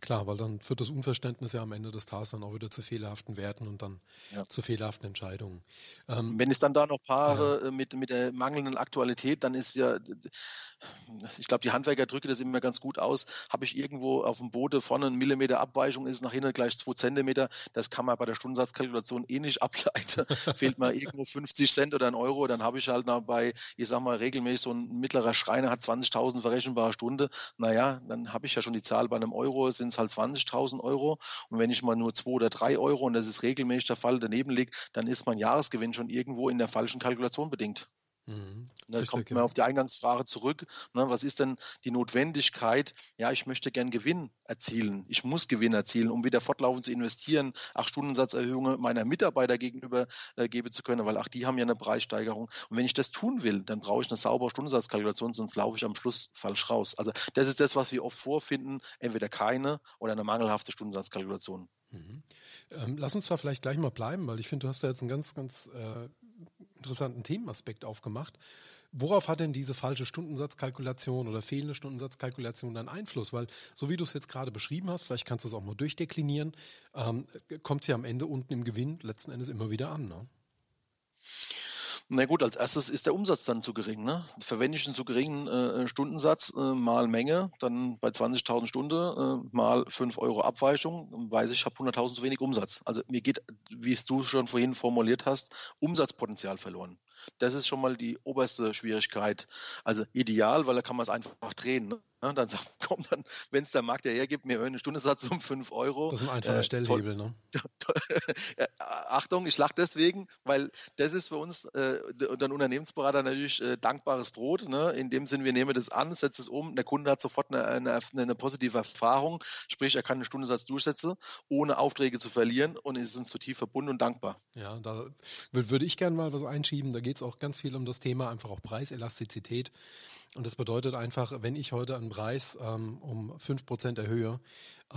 Klar, weil dann führt das Unverständnis ja am Ende des Tages dann auch wieder zu fehlerhaften Werten und dann ja. zu fehlerhaften Entscheidungen. Ähm, Wenn es dann da noch Paare ja. Äh, mit, mit der mangelnden Aktualität, dann ist ja, ich glaube, die Handwerker drücken das immer ganz gut aus. Habe ich irgendwo auf dem Boden vorne einen Millimeter Abweichung, ist nach hinten gleich zwei Zentimeter. Das kann man bei der Stundensatzkalkulation eh nicht ableiten. Fehlt mir irgendwo 50 Cent oder ein Euro, dann habe ich halt noch bei, ich sag mal, regelmäßig so ein mittlerer Schreiner hat 20.000 verrechenbare Stunde. Naja, dann habe ich ja schon die Zahl bei einem Euro, sind es halt 20.000 Euro. Und wenn ich mal nur zwei oder drei Euro, und das ist regelmäßig der Fall, daneben liegt, dann ist mein Jahresgewinn schon irgendwo in der falschen Kalkulation bedingt. Mhm. Da kommt man auf die Eingangsfrage zurück. Ne, was ist denn die Notwendigkeit? Ja, ich möchte gern Gewinn erzielen. Ich muss Gewinn erzielen, um wieder fortlaufend zu investieren, acht Stundensatzerhöhungen meiner Mitarbeiter gegenüber äh, geben zu können, weil auch die haben ja eine Preissteigerung. Und wenn ich das tun will, dann brauche ich eine saubere Stundensatzkalkulation, sonst laufe ich am Schluss falsch raus. Also das ist das, was wir oft vorfinden, entweder keine oder eine mangelhafte Stundensatzkalkulation. Mhm. Ähm, lass uns da vielleicht gleich mal bleiben, weil ich finde, du hast da jetzt einen ganz, ganz äh, interessanten Themenaspekt aufgemacht. Worauf hat denn diese falsche Stundensatzkalkulation oder fehlende Stundensatzkalkulation dann Einfluss? Weil, so wie du es jetzt gerade beschrieben hast, vielleicht kannst du es auch mal durchdeklinieren, ähm, kommt es ja am Ende unten im Gewinn letzten Endes immer wieder an. Ne? Na gut, als erstes ist der Umsatz dann zu gering. Ne? Verwende ich einen zu geringen äh, Stundensatz äh, mal Menge, dann bei 20.000 Stunden äh, mal 5 Euro Abweichung, weiß ich, ich habe 100.000 zu wenig Umsatz. Also mir geht, wie es du schon vorhin formuliert hast, Umsatzpotenzial verloren. Das ist schon mal die oberste Schwierigkeit. Also ideal, weil da kann man es einfach drehen. Ne? Dann sagt, komm, dann, wenn es der Markt ja hergibt, mir einen Stundensatz um 5 Euro. Das ist ein einfacher äh, Stellhebel, ne? Achtung, ich lache deswegen, weil das ist für uns äh, und Unternehmensberater natürlich äh, dankbares Brot. Ne? In dem Sinn, wir nehmen das an, setzen es um, der Kunde hat sofort eine, eine, eine positive Erfahrung, sprich, er kann einen Stundensatz durchsetzen, ohne Aufträge zu verlieren und ist uns zutiefst verbunden und dankbar. Ja, da würde ich gerne mal was einschieben. Da geht es auch ganz viel um das Thema einfach auch Preiselastizität. Und das bedeutet einfach, wenn ich heute einen Preis ähm, um 5% erhöhe,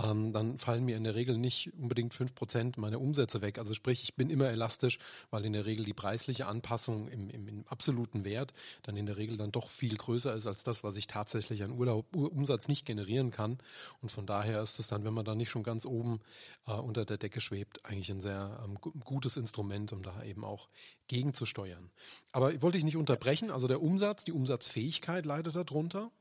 ähm, dann fallen mir in der Regel nicht unbedingt 5% meiner Umsätze weg. Also sprich, ich bin immer elastisch, weil in der Regel die preisliche Anpassung im, im, im absoluten Wert dann in der Regel dann doch viel größer ist als das, was ich tatsächlich an Urlaub, Umsatz nicht generieren kann. Und von daher ist es dann, wenn man da nicht schon ganz oben äh, unter der Decke schwebt, eigentlich ein sehr ähm, gutes Instrument, um da eben auch gegenzusteuern. Aber wollte ich nicht unterbrechen, also der Umsatz, die Umsatzfähigkeit leidet darunter.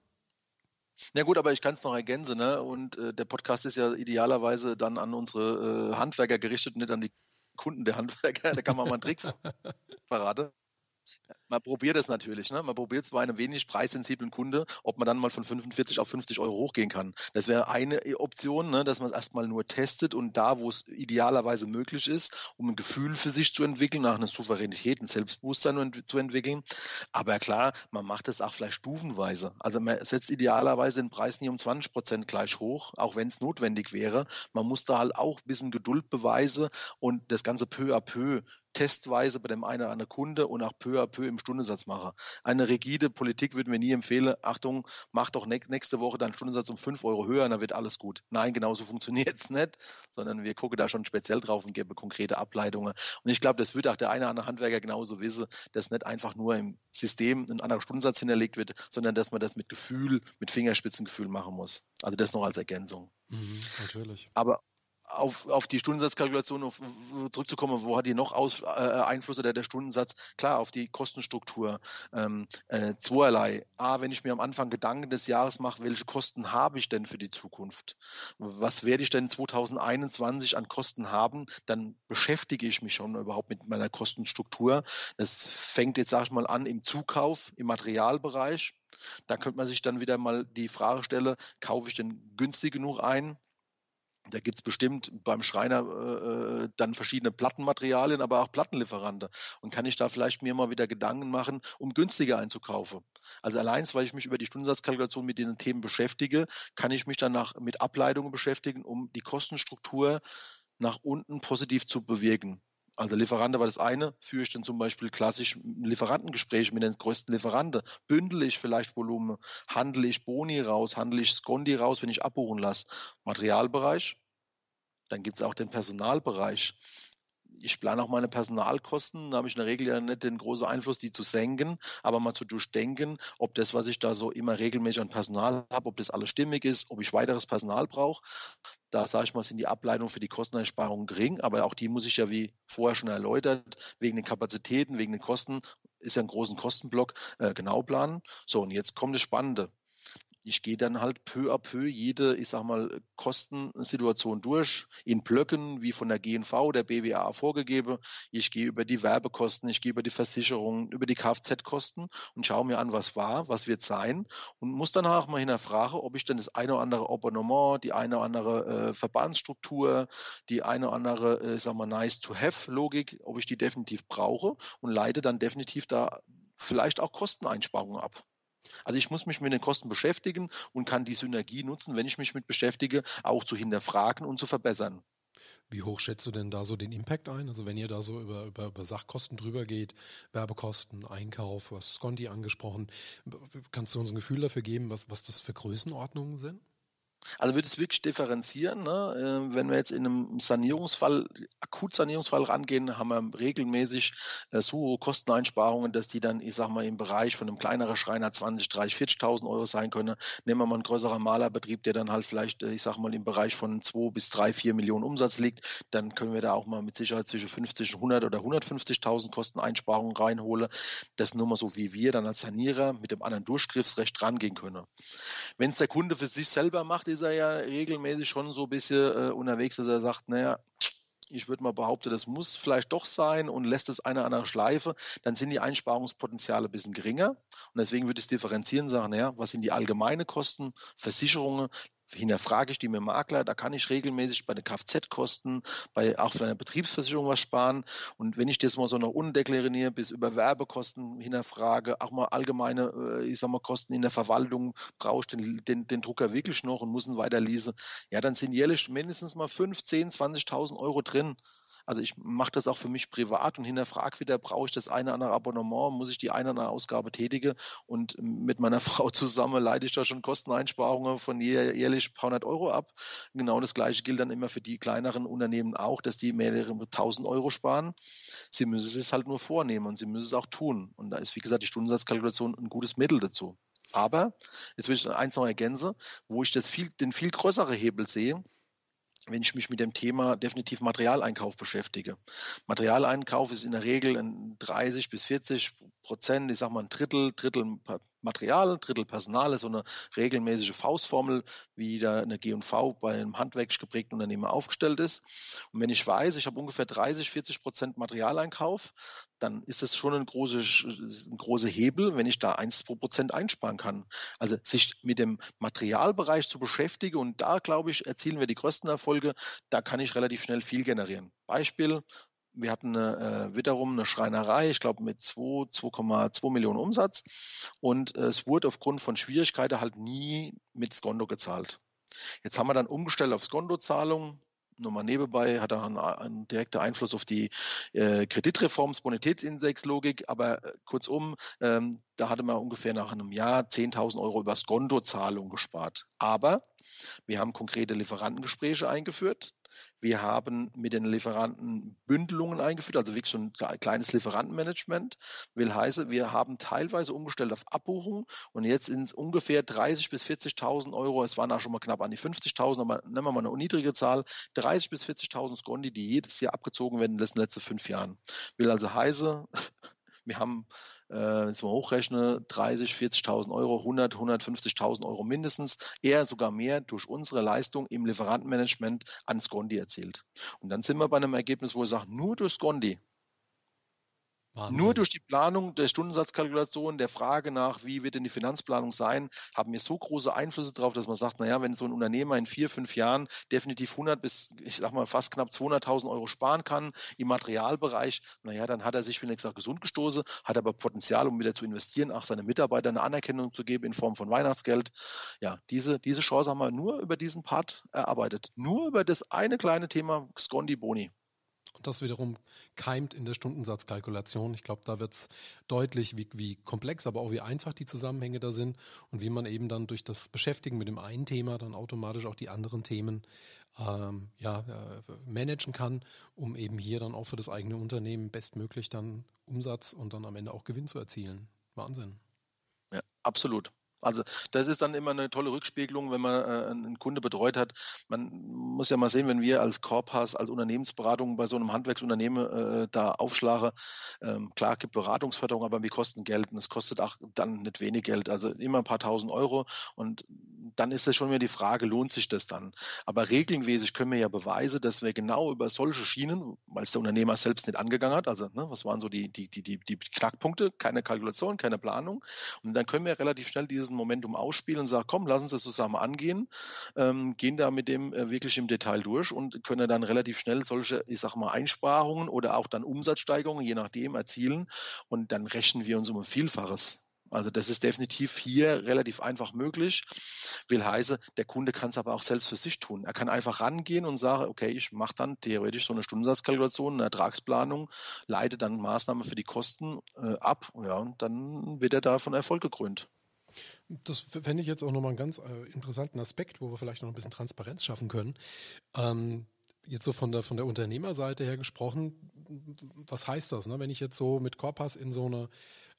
Na gut, aber ich kann es noch ergänzen, ne? Und äh, der Podcast ist ja idealerweise dann an unsere äh, Handwerker gerichtet, nicht an die Kunden der Handwerker. Da kann man mal einen Trick verraten man probiert es natürlich. Ne? Man probiert es bei einem wenig preissensiblen Kunde, ob man dann mal von 45 auf 50 Euro hochgehen kann. Das wäre eine Option, ne? dass man es erstmal nur testet und da, wo es idealerweise möglich ist, um ein Gefühl für sich zu entwickeln, nach einer Souveränität, ein Selbstbewusstsein zu entwickeln. Aber klar, man macht es auch vielleicht stufenweise. Also man setzt idealerweise den Preis nie um 20 Prozent gleich hoch, auch wenn es notwendig wäre. Man muss da halt auch ein bisschen Geduld beweisen und das Ganze peu à peu testweise bei dem einen oder anderen Kunde und auch peu à peu im Stundensatz mache. Eine rigide Politik würden wir nie empfehlen. Achtung, mach doch nächste Woche deinen Stundensatz um 5 Euro höher, dann wird alles gut. Nein, genauso funktioniert es nicht, sondern wir gucken da schon speziell drauf und geben konkrete Ableitungen. Und ich glaube, das wird auch der eine oder andere Handwerker genauso wissen, dass nicht einfach nur im System ein anderer Stundensatz hinterlegt wird, sondern dass man das mit Gefühl, mit Fingerspitzengefühl machen muss. Also das noch als Ergänzung. Mhm, natürlich. Aber auf, auf die Stundensatzkalkulation auf, zurückzukommen, wo hat die noch Aus, äh, Einfluss oder der Stundensatz? Klar, auf die Kostenstruktur. Ähm, äh, zweierlei. A, wenn ich mir am Anfang Gedanken des Jahres mache, welche Kosten habe ich denn für die Zukunft? Was werde ich denn 2021 an Kosten haben? Dann beschäftige ich mich schon überhaupt mit meiner Kostenstruktur. Das fängt jetzt, sag ich mal, an im Zukauf, im Materialbereich. Da könnte man sich dann wieder mal die Frage stellen, kaufe ich denn günstig genug ein? Da gibt es bestimmt beim Schreiner äh, äh, dann verschiedene Plattenmaterialien, aber auch Plattenlieferanten. Und kann ich da vielleicht mir mal wieder Gedanken machen, um günstiger einzukaufen? Also allein, weil ich mich über die Stundensatzkalkulation mit den Themen beschäftige, kann ich mich danach mit Ableitungen beschäftigen, um die Kostenstruktur nach unten positiv zu bewegen. Also Lieferante war das eine, führe ich dann zum Beispiel klassisch Lieferantengespräche mit den größten Lieferanten, bündel ich vielleicht Volumen, handle ich Boni raus, handle ich Skondi raus, wenn ich abbuchen lasse. Materialbereich, dann gibt es auch den Personalbereich ich plane auch meine Personalkosten, da habe ich in der Regel ja nicht den großen Einfluss, die zu senken, aber mal zu durchdenken, ob das, was ich da so immer regelmäßig an Personal habe, ob das alles stimmig ist, ob ich weiteres Personal brauche. Da sage ich mal, sind die Ableitungen für die Kosteneinsparungen gering, aber auch die muss ich ja, wie vorher schon erläutert, wegen den Kapazitäten, wegen den Kosten, ist ja ein großen Kostenblock, äh, genau planen. So, und jetzt kommt das Spannende ich gehe dann halt peu à peu jede, ich sag mal, Kostensituation durch, in Blöcken, wie von der GNV, der BWA vorgegeben. Ich gehe über die Werbekosten, ich gehe über die Versicherungen, über die Kfz-Kosten und schaue mir an, was war, was wird sein und muss danach mal hinterfragen, ob ich denn das eine oder andere Abonnement, die eine oder andere äh, Verbandsstruktur, die eine oder andere, äh, sag mal, nice-to-have-Logik, ob ich die definitiv brauche und leite dann definitiv da vielleicht auch Kosteneinsparungen ab. Also ich muss mich mit den Kosten beschäftigen und kann die Synergie nutzen, wenn ich mich mit beschäftige, auch zu hinterfragen und zu verbessern. Wie hoch schätzt du denn da so den Impact ein? Also wenn ihr da so über, über, über Sachkosten drüber geht, Werbekosten, Einkauf, was Sconti angesprochen, kannst du uns ein Gefühl dafür geben, was, was das für Größenordnungen sind? Also wird es wirklich differenzieren. Ne? Äh, wenn wir jetzt in einem Sanierungsfall, Akutsanierungsfall rangehen, haben wir regelmäßig äh, so hohe Kosteneinsparungen, dass die dann, ich sag mal, im Bereich von einem kleineren Schreiner 20, 30, 40.000 Euro sein können. Nehmen wir mal einen größeren Malerbetrieb, der dann halt vielleicht, äh, ich sag mal, im Bereich von 2 bis 3, 4 Millionen Umsatz liegt, dann können wir da auch mal mit Sicherheit zwischen 50, 100 oder 150.000 Kosteneinsparungen reinholen. Das nur mal so, wie wir dann als Sanierer mit dem anderen Durchgriffsrecht rangehen können. Wenn es der Kunde für sich selber macht, ist er ja regelmäßig schon so ein bisschen äh, unterwegs, dass er sagt, naja, ich würde mal behaupten, das muss vielleicht doch sein und lässt es eine andere Schleife, dann sind die Einsparungspotenziale ein bisschen geringer. Und deswegen würde ich differenzieren sagen, naja, was sind die allgemeine Kosten, Versicherungen, hinterfrage ich die dem Makler, da kann ich regelmäßig bei den Kfz-Kosten, bei auch für eine Betriebsversicherung was sparen. Und wenn ich das mal so noch undeklariere, bis über Werbekosten hinterfrage, auch mal allgemeine, äh, ich sag mal, Kosten in der Verwaltung, brauche ich den, den, den Drucker wirklich noch und muss ihn weiter lesen, ja, dann sind jährlich mindestens mal 5, 10, 20.000 Euro drin. Also ich mache das auch für mich privat und hinterfrage wieder, brauche ich das eine oder andere Abonnement, muss ich die eine oder andere Ausgabe tätigen und mit meiner Frau zusammen leite ich da schon Kosteneinsparungen von jährlich ein paar hundert Euro ab. Genau das gleiche gilt dann immer für die kleineren Unternehmen auch, dass die mehrere tausend Euro sparen. Sie müssen es halt nur vornehmen und sie müssen es auch tun. Und da ist, wie gesagt, die Stundensatzkalkulation ein gutes Mittel dazu. Aber, jetzt will ich eins noch ergänzen, wo ich das viel, den viel größeren Hebel sehe, wenn ich mich mit dem Thema definitiv Materialeinkauf beschäftige. Materialeinkauf ist in der Regel ein 30 bis 40 Prozent, ich sag mal ein Drittel, Drittel Material, Drittel Personal ist so eine regelmäßige Faustformel, wie da eine G&V bei einem handwerklich geprägten Unternehmen aufgestellt ist. Und wenn ich weiß, ich habe ungefähr 30, 40 Prozent Materialeinkauf, dann ist es schon ein, große, ein großer Hebel, wenn ich da 1, 2 Prozent einsparen kann. Also sich mit dem Materialbereich zu beschäftigen und da, glaube ich, erzielen wir die größten Erfolge, da kann ich relativ schnell viel generieren. Beispiel, wir hatten eine, äh, wiederum eine Schreinerei, ich glaube mit 2,2 Millionen Umsatz und äh, es wurde aufgrund von Schwierigkeiten halt nie mit Skondo gezahlt. Jetzt haben wir dann umgestellt auf Skondozahlung. Nur mal nebenbei hat er einen, einen direkten Einfluss auf die äh, Kreditreforms, Bonitätsindex-Logik, aber äh, kurzum, ähm, da hatte man ungefähr nach einem Jahr 10.000 Euro über Skondozahlung gespart. Aber wir haben konkrete Lieferantengespräche eingeführt. Wir haben mit den Lieferanten Bündelungen eingeführt, also wirklich so ein kleines Lieferantenmanagement. Will heißen, wir haben teilweise umgestellt auf Abbuchung und jetzt sind es ungefähr 30.000 bis 40.000 Euro. Es waren auch schon mal knapp an die 50.000, aber nehmen wir mal eine niedrige Zahl. 30.000 bis 40.000 Skondi, die jedes Jahr abgezogen werden in den letzten fünf Jahren. Will also heißen, wir haben äh, jetzt mal hochrechne, 30, 40.000 Euro, 100, 150.000 Euro mindestens, eher sogar mehr durch unsere Leistung im Lieferantenmanagement an Scondi erzielt. Und dann sind wir bei einem Ergebnis, wo wir sagen, nur durch Scondi Wahnsinn. Nur durch die Planung der Stundensatzkalkulation, der Frage nach, wie wird denn die Finanzplanung sein, haben wir so große Einflüsse darauf, dass man sagt, naja, wenn so ein Unternehmer in vier, fünf Jahren definitiv 100 bis, ich sag mal, fast knapp 200.000 Euro sparen kann im Materialbereich, naja, dann hat er sich, wie gesagt, gesund gestoßen, hat aber Potenzial, um wieder zu investieren, auch seine Mitarbeiter eine Anerkennung zu geben in Form von Weihnachtsgeld. Ja, diese, diese Chance haben wir nur über diesen Part erarbeitet. Nur über das eine kleine Thema Scondi Boni. Und das wiederum keimt in der Stundensatzkalkulation. Ich glaube, da wird es deutlich, wie, wie komplex, aber auch wie einfach die Zusammenhänge da sind und wie man eben dann durch das Beschäftigen mit dem einen Thema dann automatisch auch die anderen Themen ähm, ja, äh, managen kann, um eben hier dann auch für das eigene Unternehmen bestmöglich dann Umsatz und dann am Ende auch Gewinn zu erzielen. Wahnsinn. Ja, absolut. Also das ist dann immer eine tolle Rückspiegelung, wenn man äh, einen Kunde betreut hat. Man muss ja mal sehen, wenn wir als Corpas, als Unternehmensberatung bei so einem Handwerksunternehmen äh, da aufschlagen, ähm, klar gibt Beratungsförderung, aber wir kosten Geld und es kostet auch dann nicht wenig Geld, also immer ein paar tausend Euro und dann ist das schon wieder die Frage, lohnt sich das dann? Aber regelmäßig können wir ja beweisen, dass wir genau über solche Schienen, weil es der Unternehmer selbst nicht angegangen hat, also ne, was waren so die, die, die, die, die Knackpunkte, keine Kalkulation, keine Planung. Und dann können wir relativ schnell diesen Momentum ausspielen und sagen, komm, lass uns das zusammen angehen, ähm, gehen da mit dem äh, wirklich im Detail durch und können dann relativ schnell solche, ich sag mal, Einsparungen oder auch dann Umsatzsteigerungen, je nachdem, erzielen. Und dann rechnen wir uns um ein Vielfaches. Also das ist definitiv hier relativ einfach möglich. Will heißen, der Kunde kann es aber auch selbst für sich tun. Er kann einfach rangehen und sagen, okay, ich mache dann theoretisch so eine Stundensatzkalkulation, eine Ertragsplanung, leite dann Maßnahmen für die Kosten äh, ab ja, und dann wird er davon Erfolg gekrönt. Das fände ich jetzt auch nochmal einen ganz äh, interessanten Aspekt, wo wir vielleicht noch ein bisschen Transparenz schaffen können. Ähm, jetzt so von der, von der Unternehmerseite her gesprochen, was heißt das, ne? wenn ich jetzt so mit Corpas in so eine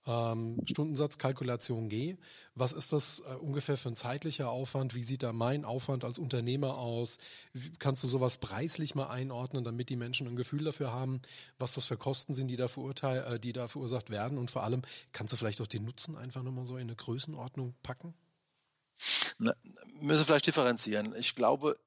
ähm, Stundensatzkalkulation gehe. Was ist das äh, ungefähr für ein zeitlicher Aufwand? Wie sieht da mein Aufwand als Unternehmer aus? Wie, kannst du sowas preislich mal einordnen, damit die Menschen ein Gefühl dafür haben, was das für Kosten sind, die da, verurteil äh, die da verursacht werden? Und vor allem, kannst du vielleicht auch den Nutzen einfach nochmal so in eine Größenordnung packen? Na, müssen vielleicht differenzieren. Ich glaube,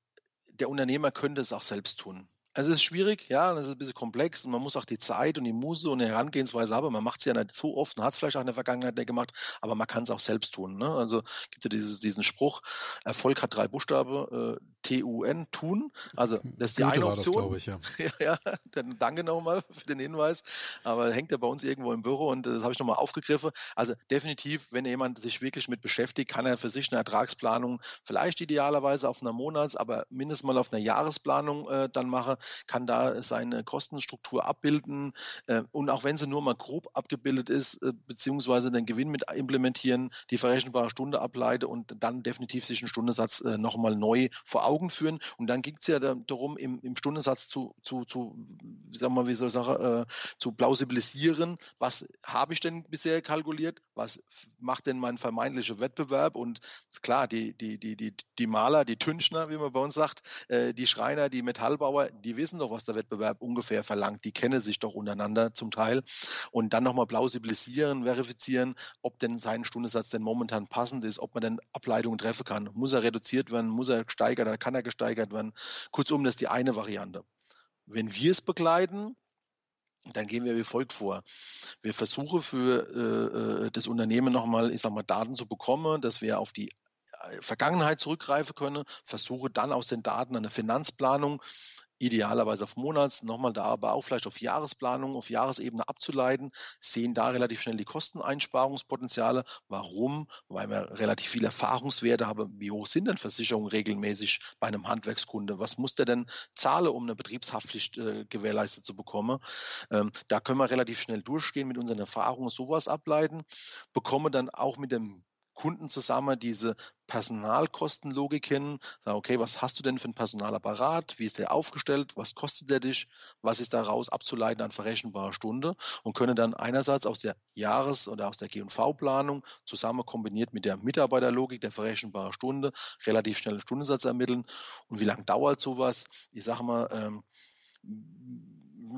der Unternehmer könnte es auch selbst tun. Also es ist schwierig, ja, es ist ein bisschen komplex und man muss auch die Zeit und die Muse und die Herangehensweise haben. Man macht es ja nicht so oft und hat es vielleicht auch in der Vergangenheit nicht gemacht, aber man kann es auch selbst tun. Ne? Also gibt ja dieses, diesen Spruch, Erfolg hat drei Buchstaben, äh, T-U-N, tun. Also das ist die Goethe eine Option. Das, ich, ja. ja, ja, dann danke nochmal für den Hinweis. Aber hängt ja bei uns irgendwo im Büro und das habe ich nochmal aufgegriffen. Also definitiv, wenn jemand sich wirklich mit beschäftigt, kann er für sich eine Ertragsplanung vielleicht idealerweise auf einer Monats-, aber mindestens mal auf einer Jahresplanung äh, dann machen kann da seine Kostenstruktur abbilden äh, und auch wenn sie nur mal grob abgebildet ist, äh, beziehungsweise den Gewinn mit implementieren, die verrechenbare Stunde ableite und dann definitiv sich einen Stundensatz äh, nochmal neu vor Augen führen. Und dann ging es ja darum, im, im Stundensatz zu, zu, zu, sagen wir wie soll ich sagen, äh, zu plausibilisieren, was habe ich denn bisher kalkuliert, was macht denn mein vermeintlicher Wettbewerb und klar, die, die, die, die, die Maler, die Tünchner, wie man bei uns sagt, äh, die Schreiner, die Metallbauer, die die wissen doch, was der Wettbewerb ungefähr verlangt. Die kennen sich doch untereinander zum Teil. Und dann nochmal plausibilisieren, verifizieren, ob denn sein Stundensatz denn momentan passend ist, ob man denn Ableitungen treffen kann. Muss er reduziert werden, muss er gesteigert oder kann er gesteigert werden? Kurzum, das ist die eine Variante. Wenn wir es begleiten, dann gehen wir wie folgt vor. Wir versuchen für äh, äh das Unternehmen nochmal, ich sag mal, Daten zu bekommen, dass wir auf die äh, Vergangenheit zurückgreifen können, versuche dann aus den Daten eine Finanzplanung idealerweise auf Monats, nochmal da aber auch vielleicht auf Jahresplanung, auf Jahresebene abzuleiten, sehen da relativ schnell die Kosteneinsparungspotenziale. Warum? Weil wir relativ viele Erfahrungswerte haben. Wie hoch sind denn Versicherungen regelmäßig bei einem Handwerkskunde? Was muss der denn zahlen, um eine Betriebshaftpflicht äh, gewährleistet zu bekommen? Ähm, da können wir relativ schnell durchgehen mit unseren Erfahrungen, sowas ableiten, bekomme dann auch mit dem Kunden zusammen diese Personalkostenlogik hin. Sagen, okay, was hast du denn für einen Personalapparat? Wie ist der aufgestellt? Was kostet der dich? Was ist daraus abzuleiten an verrechenbarer Stunde? Und können dann einerseits aus der Jahres- oder aus der G&V-Planung zusammen kombiniert mit der Mitarbeiterlogik der verrechenbaren Stunde relativ schnell einen Stundensatz ermitteln. Und wie lange dauert sowas? Ich sage mal, ähm,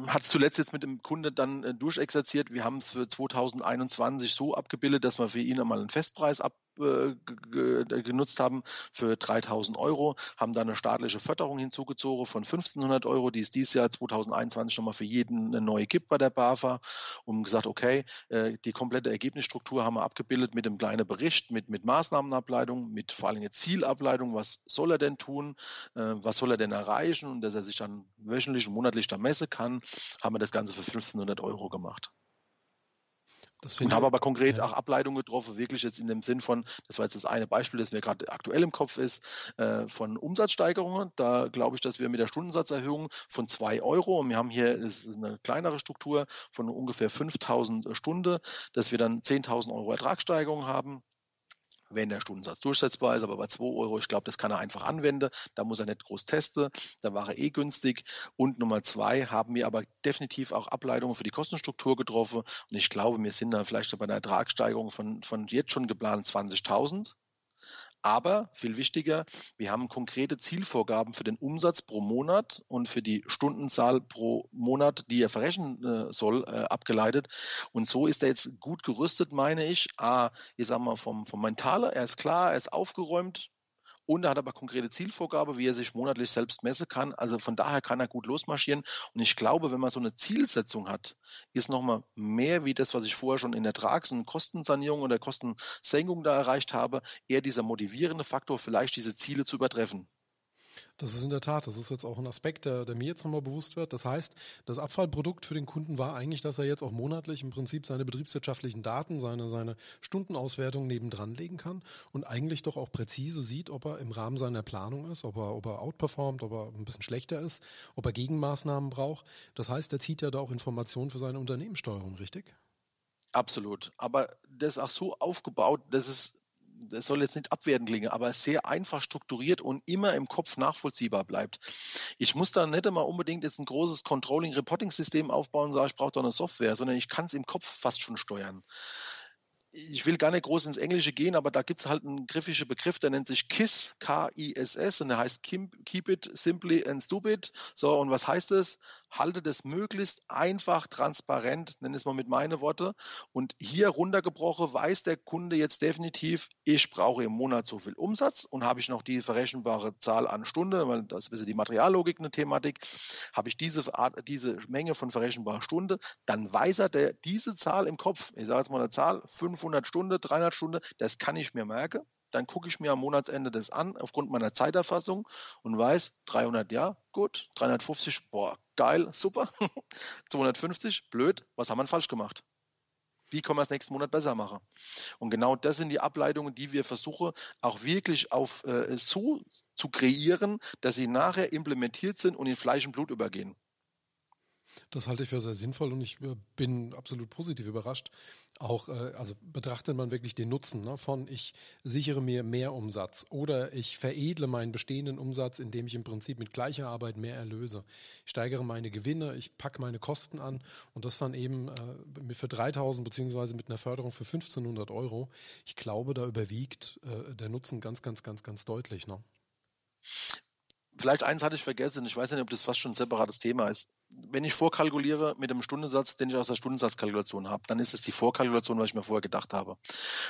hat zuletzt jetzt mit dem Kunde dann äh, durchexerziert. Wir haben es für 2021 so abgebildet, dass wir für ihn einmal einen Festpreis ab, genutzt haben für 3000 Euro, haben da eine staatliche Förderung hinzugezogen von 1500 Euro, die es dieses Jahr 2021 schon mal für jeden eine neue gibt bei der BAFA und gesagt, okay, äh, die komplette Ergebnisstruktur haben wir abgebildet mit einem kleinen Bericht, mit, mit Maßnahmenableitung, mit vor allem Zielableitung, was soll er denn tun, äh, was soll er denn erreichen? Und dass er sich dann wöchentlich und monatlich da messen kann, haben wir das Ganze für 1500 Euro gemacht und habe aber konkret ja. auch Ableitungen getroffen, wirklich jetzt in dem Sinn von, das war jetzt das eine Beispiel, das mir gerade aktuell im Kopf ist, äh, von Umsatzsteigerungen. Da glaube ich, dass wir mit der Stundensatzerhöhung von zwei Euro, und wir haben hier das ist eine kleinere Struktur von ungefähr 5000 Stunden, dass wir dann 10.000 Euro Ertragssteigerung haben wenn der Stundensatz durchsetzbar ist, aber bei 2 Euro, ich glaube, das kann er einfach anwenden. Da muss er nicht groß testen. Da war er eh günstig. Und Nummer zwei haben wir aber definitiv auch Ableitungen für die Kostenstruktur getroffen. Und ich glaube, wir sind da vielleicht bei einer Ertragssteigerung von, von jetzt schon geplant 20.000. Aber viel wichtiger, wir haben konkrete Zielvorgaben für den Umsatz pro Monat und für die Stundenzahl pro Monat, die er verrechnen äh, soll, äh, abgeleitet. Und so ist er jetzt gut gerüstet, meine ich. A, ich sag mal, vom, vom Mentale, er ist klar, er ist aufgeräumt, und er hat aber konkrete Zielvorgabe, wie er sich monatlich selbst messen kann. Also von daher kann er gut losmarschieren. Und ich glaube, wenn man so eine Zielsetzung hat, ist nochmal mehr wie das, was ich vorher schon in Ertrags- und Kostensanierung oder Kostensenkung da erreicht habe, eher dieser motivierende Faktor, vielleicht diese Ziele zu übertreffen. Das ist in der Tat, das ist jetzt auch ein Aspekt, der, der mir jetzt nochmal bewusst wird. Das heißt, das Abfallprodukt für den Kunden war eigentlich, dass er jetzt auch monatlich im Prinzip seine betriebswirtschaftlichen Daten, seine, seine Stundenauswertung nebendran legen kann und eigentlich doch auch präzise sieht, ob er im Rahmen seiner Planung ist, ob er, ob er outperformt, ob er ein bisschen schlechter ist, ob er Gegenmaßnahmen braucht. Das heißt, er zieht ja da auch Informationen für seine Unternehmenssteuerung, richtig? Absolut. Aber das ist auch so aufgebaut, dass es das soll jetzt nicht abwertend klingen, aber sehr einfach strukturiert und immer im Kopf nachvollziehbar bleibt. Ich muss da nicht immer unbedingt jetzt ein großes Controlling-Reporting-System aufbauen und sagen, ich brauche da eine Software, sondern ich kann es im Kopf fast schon steuern ich will gar nicht groß ins Englische gehen, aber da gibt es halt einen griffischen Begriff, der nennt sich KISS, K-I-S-S, und der heißt Keep it simply and stupid. So, und was heißt das? Halte das möglichst einfach, transparent, nenne es mal mit meinen Worte. Und hier runtergebrochen weiß der Kunde jetzt definitiv, ich brauche im Monat so viel Umsatz und habe ich noch die verrechenbare Zahl an Stunde, weil das ist ein bisschen die Materiallogik eine Thematik, habe ich diese Art, diese Menge von verrechenbarer Stunde, dann weiß er der, diese Zahl im Kopf, ich sage jetzt mal eine Zahl, 5 500 Stunden, 300 Stunden, das kann ich mir merken. Dann gucke ich mir am Monatsende das an, aufgrund meiner Zeiterfassung und weiß, 300, ja, gut, 350, boah, geil, super, 250, blöd, was haben wir falsch gemacht? Wie können wir es nächsten Monat besser machen? Und genau das sind die Ableitungen, die wir versuchen, auch wirklich auf äh, so zu kreieren, dass sie nachher implementiert sind und in Fleisch und Blut übergehen. Das halte ich für sehr sinnvoll und ich äh, bin absolut positiv überrascht. Auch, äh, also betrachtet man wirklich den Nutzen ne, von ich sichere mir mehr Umsatz oder ich veredle meinen bestehenden Umsatz, indem ich im Prinzip mit gleicher Arbeit mehr erlöse. Ich steigere meine Gewinne, ich packe meine Kosten an und das dann eben äh, für 3000 beziehungsweise mit einer Förderung für 1500 Euro. Ich glaube, da überwiegt äh, der Nutzen ganz, ganz, ganz, ganz deutlich. Ne? Vielleicht eins hatte ich vergessen, ich weiß nicht, ob das fast schon ein separates Thema ist. Wenn ich vorkalkuliere mit dem Stundensatz, den ich aus der Stundensatzkalkulation habe, dann ist es die Vorkalkulation, was ich mir vorher gedacht habe.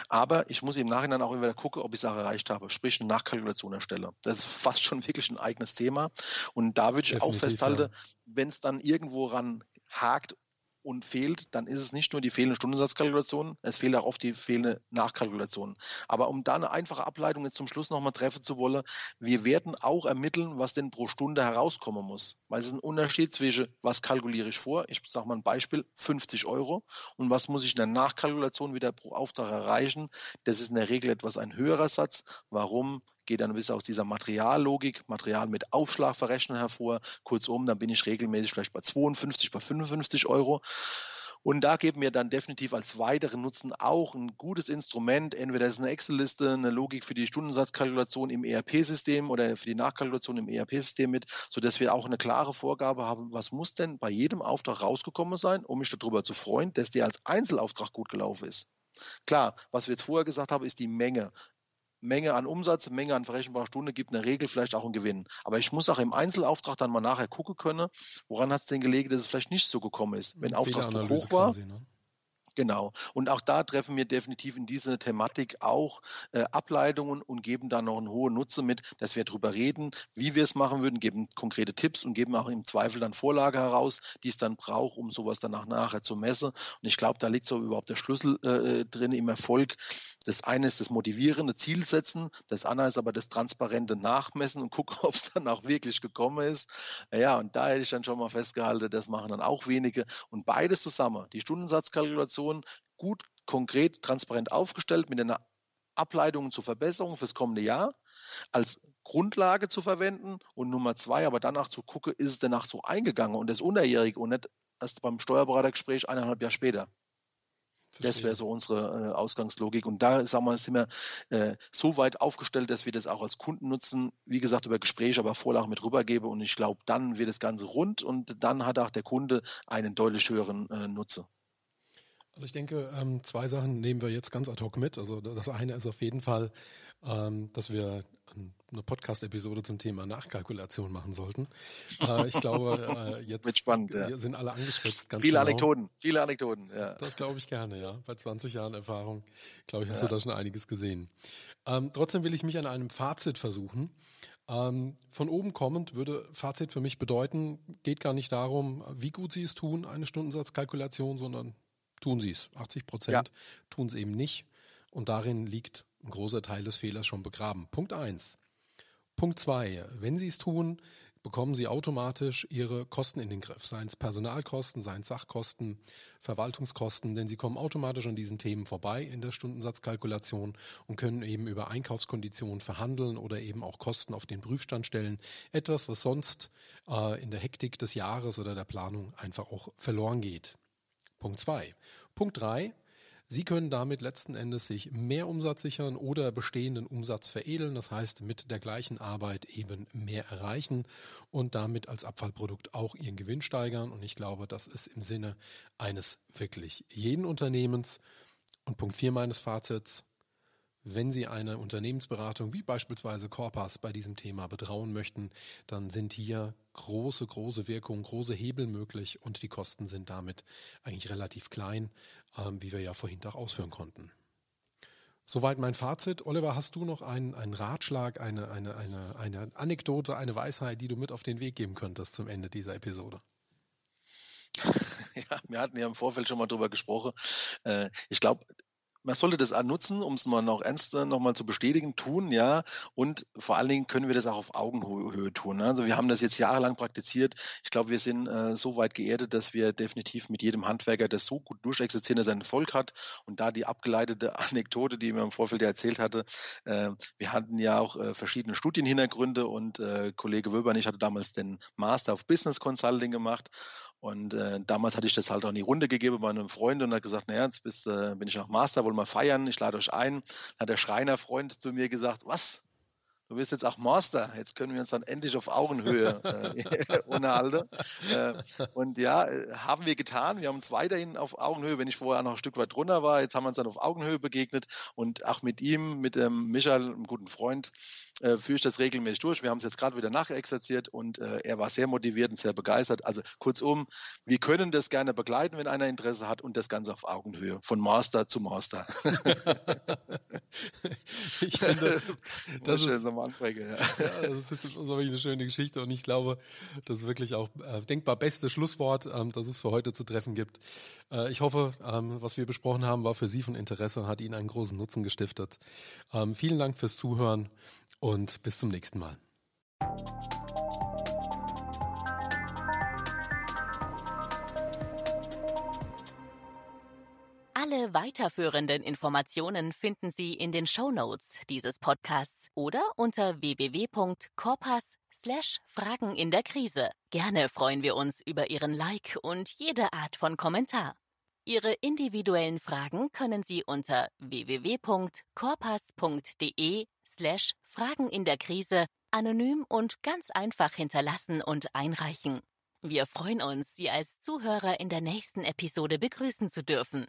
Aber ich muss im Nachhinein auch wieder gucken, ob ich es auch erreicht habe, sprich eine Nachkalkulation erstelle. Das ist fast schon wirklich ein eigenes Thema. Und da würde ich Definitiv, auch festhalten, ja. wenn es dann irgendwo ran hakt und fehlt, dann ist es nicht nur die fehlende Stundensatzkalkulation, es fehlt auch oft die fehlende Nachkalkulation. Aber um da eine einfache Ableitung jetzt zum Schluss nochmal treffen zu wollen, wir werden auch ermitteln, was denn pro Stunde herauskommen muss. Weil es ist ein Unterschied zwischen, was kalkuliere ich vor, ich sage mal ein Beispiel, 50 Euro und was muss ich in der Nachkalkulation wieder pro Auftrag erreichen. Das ist in der Regel etwas ein höherer Satz. Warum? Geht dann ein bisschen aus dieser Materiallogik, Material mit Aufschlagverrechnung hervor. Kurzum, dann bin ich regelmäßig vielleicht bei 52, bei 55 Euro. Und da geben wir dann definitiv als weiteren Nutzen auch ein gutes Instrument. Entweder ist eine Excel-Liste, eine Logik für die Stundensatzkalkulation im ERP-System oder für die Nachkalkulation im ERP-System mit, sodass wir auch eine klare Vorgabe haben, was muss denn bei jedem Auftrag rausgekommen sein, um mich darüber zu freuen, dass der als Einzelauftrag gut gelaufen ist. Klar, was wir jetzt vorher gesagt haben, ist die Menge. Menge an Umsatz, Menge an verrechenbarer Stunde gibt in der Regel vielleicht auch einen Gewinn. Aber ich muss auch im Einzelauftrag dann mal nachher gucken können, woran hat es denn gelegen, dass es vielleicht nicht so gekommen ist. Wenn Auftragsdruck hoch war, quasi, ne? Genau. Und auch da treffen wir definitiv in diese Thematik auch äh, Ableitungen und geben da noch einen hohen Nutzen mit, dass wir darüber reden, wie wir es machen würden, geben konkrete Tipps und geben auch im Zweifel dann Vorlage heraus, die es dann braucht, um sowas danach nachher zu messen. Und ich glaube, da liegt so überhaupt der Schlüssel äh, äh drin im Erfolg. Das eine ist das motivierende Zielsetzen, das andere ist aber das transparente Nachmessen und gucken, ob es dann auch wirklich gekommen ist. Ja, und da hätte ich dann schon mal festgehalten, das machen dann auch wenige. Und beides zusammen, die Stundensatzkalkulation, Informationen gut, konkret, transparent aufgestellt mit einer Ableitung zur Verbesserung fürs kommende Jahr als Grundlage zu verwenden und Nummer zwei, aber danach zu gucken, ist es danach so eingegangen und das unterjährig und nicht erst beim Steuerberatergespräch eineinhalb Jahre später. Verstehe. Das wäre so unsere äh, Ausgangslogik. Und da sagen wir, sind wir äh, so weit aufgestellt, dass wir das auch als Kunden nutzen. Wie gesagt, über Gespräche, aber Vorlagen mit rübergebe. Und ich glaube, dann wird das Ganze rund und dann hat auch der Kunde einen deutlich höheren äh, Nutze. Also ich denke, ähm, zwei Sachen nehmen wir jetzt ganz ad hoc mit. Also das eine ist auf jeden Fall, ähm, dass wir eine Podcast-Episode zum Thema Nachkalkulation machen sollten. Äh, ich glaube, äh, jetzt spannend, ja. sind alle angespitzt. viele genau. Anekdoten, viele Anekdoten. Ja. Das glaube ich gerne, ja. Bei 20 Jahren Erfahrung, glaube ich, hast ja. du da schon einiges gesehen. Ähm, trotzdem will ich mich an einem Fazit versuchen. Ähm, von oben kommend würde Fazit für mich bedeuten, geht gar nicht darum, wie gut Sie es tun, eine Stundensatzkalkulation, sondern tun Sie es. 80 Prozent ja. tun es eben nicht. Und darin liegt ein großer Teil des Fehlers schon begraben. Punkt eins. Punkt zwei. Wenn Sie es tun, bekommen Sie automatisch Ihre Kosten in den Griff, seien es Personalkosten, seien es Sachkosten, Verwaltungskosten, denn Sie kommen automatisch an diesen Themen vorbei in der Stundensatzkalkulation und können eben über Einkaufskonditionen verhandeln oder eben auch Kosten auf den Prüfstand stellen. Etwas, was sonst äh, in der Hektik des Jahres oder der Planung einfach auch verloren geht. Punkt zwei. Punkt drei. Sie können damit letzten Endes sich mehr Umsatz sichern oder bestehenden Umsatz veredeln, das heißt mit der gleichen Arbeit eben mehr erreichen und damit als Abfallprodukt auch ihren Gewinn steigern. Und ich glaube, das ist im Sinne eines wirklich jeden Unternehmens. Und Punkt 4 meines Fazits, wenn Sie eine Unternehmensberatung wie beispielsweise Corpas bei diesem Thema betrauen möchten, dann sind hier große, große Wirkungen, große Hebel möglich und die Kosten sind damit eigentlich relativ klein, ähm, wie wir ja vorhin auch ausführen konnten. Soweit mein Fazit. Oliver, hast du noch einen, einen Ratschlag, eine, eine, eine, eine Anekdote, eine Weisheit, die du mit auf den Weg geben könntest zum Ende dieser Episode? Ja, wir hatten ja im Vorfeld schon mal drüber gesprochen. Äh, ich glaube, man sollte das auch nutzen, um es mal noch ernster nochmal zu bestätigen, tun, ja. Und vor allen Dingen können wir das auch auf Augenhöhe tun. Ne? Also wir haben das jetzt jahrelang praktiziert. Ich glaube, wir sind äh, so weit geerdet, dass wir definitiv mit jedem Handwerker das so gut durchexerzieren, dass er einen Erfolg hat. Und da die abgeleitete Anekdote, die mir im Vorfeld ja erzählt hatte, äh, wir hatten ja auch äh, verschiedene Studienhintergründe und äh, Kollege Wöber und ich hatte damals den Master of Business Consulting gemacht und äh, damals hatte ich das halt auch in die Runde gegeben bei einem Freund und hat gesagt, naja, jetzt bist, äh, bin ich noch Master, wollen wir feiern, ich lade euch ein. Dann hat der Schreinerfreund zu mir gesagt, was? du bist jetzt auch Master, jetzt können wir uns dann endlich auf Augenhöhe äh, unterhalten. Äh, und ja, äh, haben wir getan. Wir haben uns weiterhin auf Augenhöhe, wenn ich vorher noch ein Stück weit drunter war, jetzt haben wir uns dann auf Augenhöhe begegnet und auch mit ihm, mit dem Michael, einem guten Freund, äh, führe ich das regelmäßig durch. Wir haben es jetzt gerade wieder nachexerziert und äh, er war sehr motiviert und sehr begeistert. Also kurzum, wir können das gerne begleiten, wenn einer Interesse hat und das Ganze auf Augenhöhe, von Master zu Master. ich finde, das ist, Anfänge. Ja. ja, das ist, das wirklich eine schöne Geschichte und ich glaube, das ist wirklich auch äh, denkbar beste Schlusswort, ähm, das es für heute zu treffen gibt. Äh, ich hoffe, ähm, was wir besprochen haben, war für Sie von Interesse und hat Ihnen einen großen Nutzen gestiftet. Ähm, vielen Dank fürs Zuhören und bis zum nächsten Mal. Alle weiterführenden Informationen finden Sie in den Show Notes dieses Podcasts oder unter www.corpas slash Fragen in der Krise. Gerne freuen wir uns über Ihren Like und jede Art von Kommentar. Ihre individuellen Fragen können Sie unter www.corpas.de slash Fragen in der Krise anonym und ganz einfach hinterlassen und einreichen. Wir freuen uns, Sie als Zuhörer in der nächsten Episode begrüßen zu dürfen.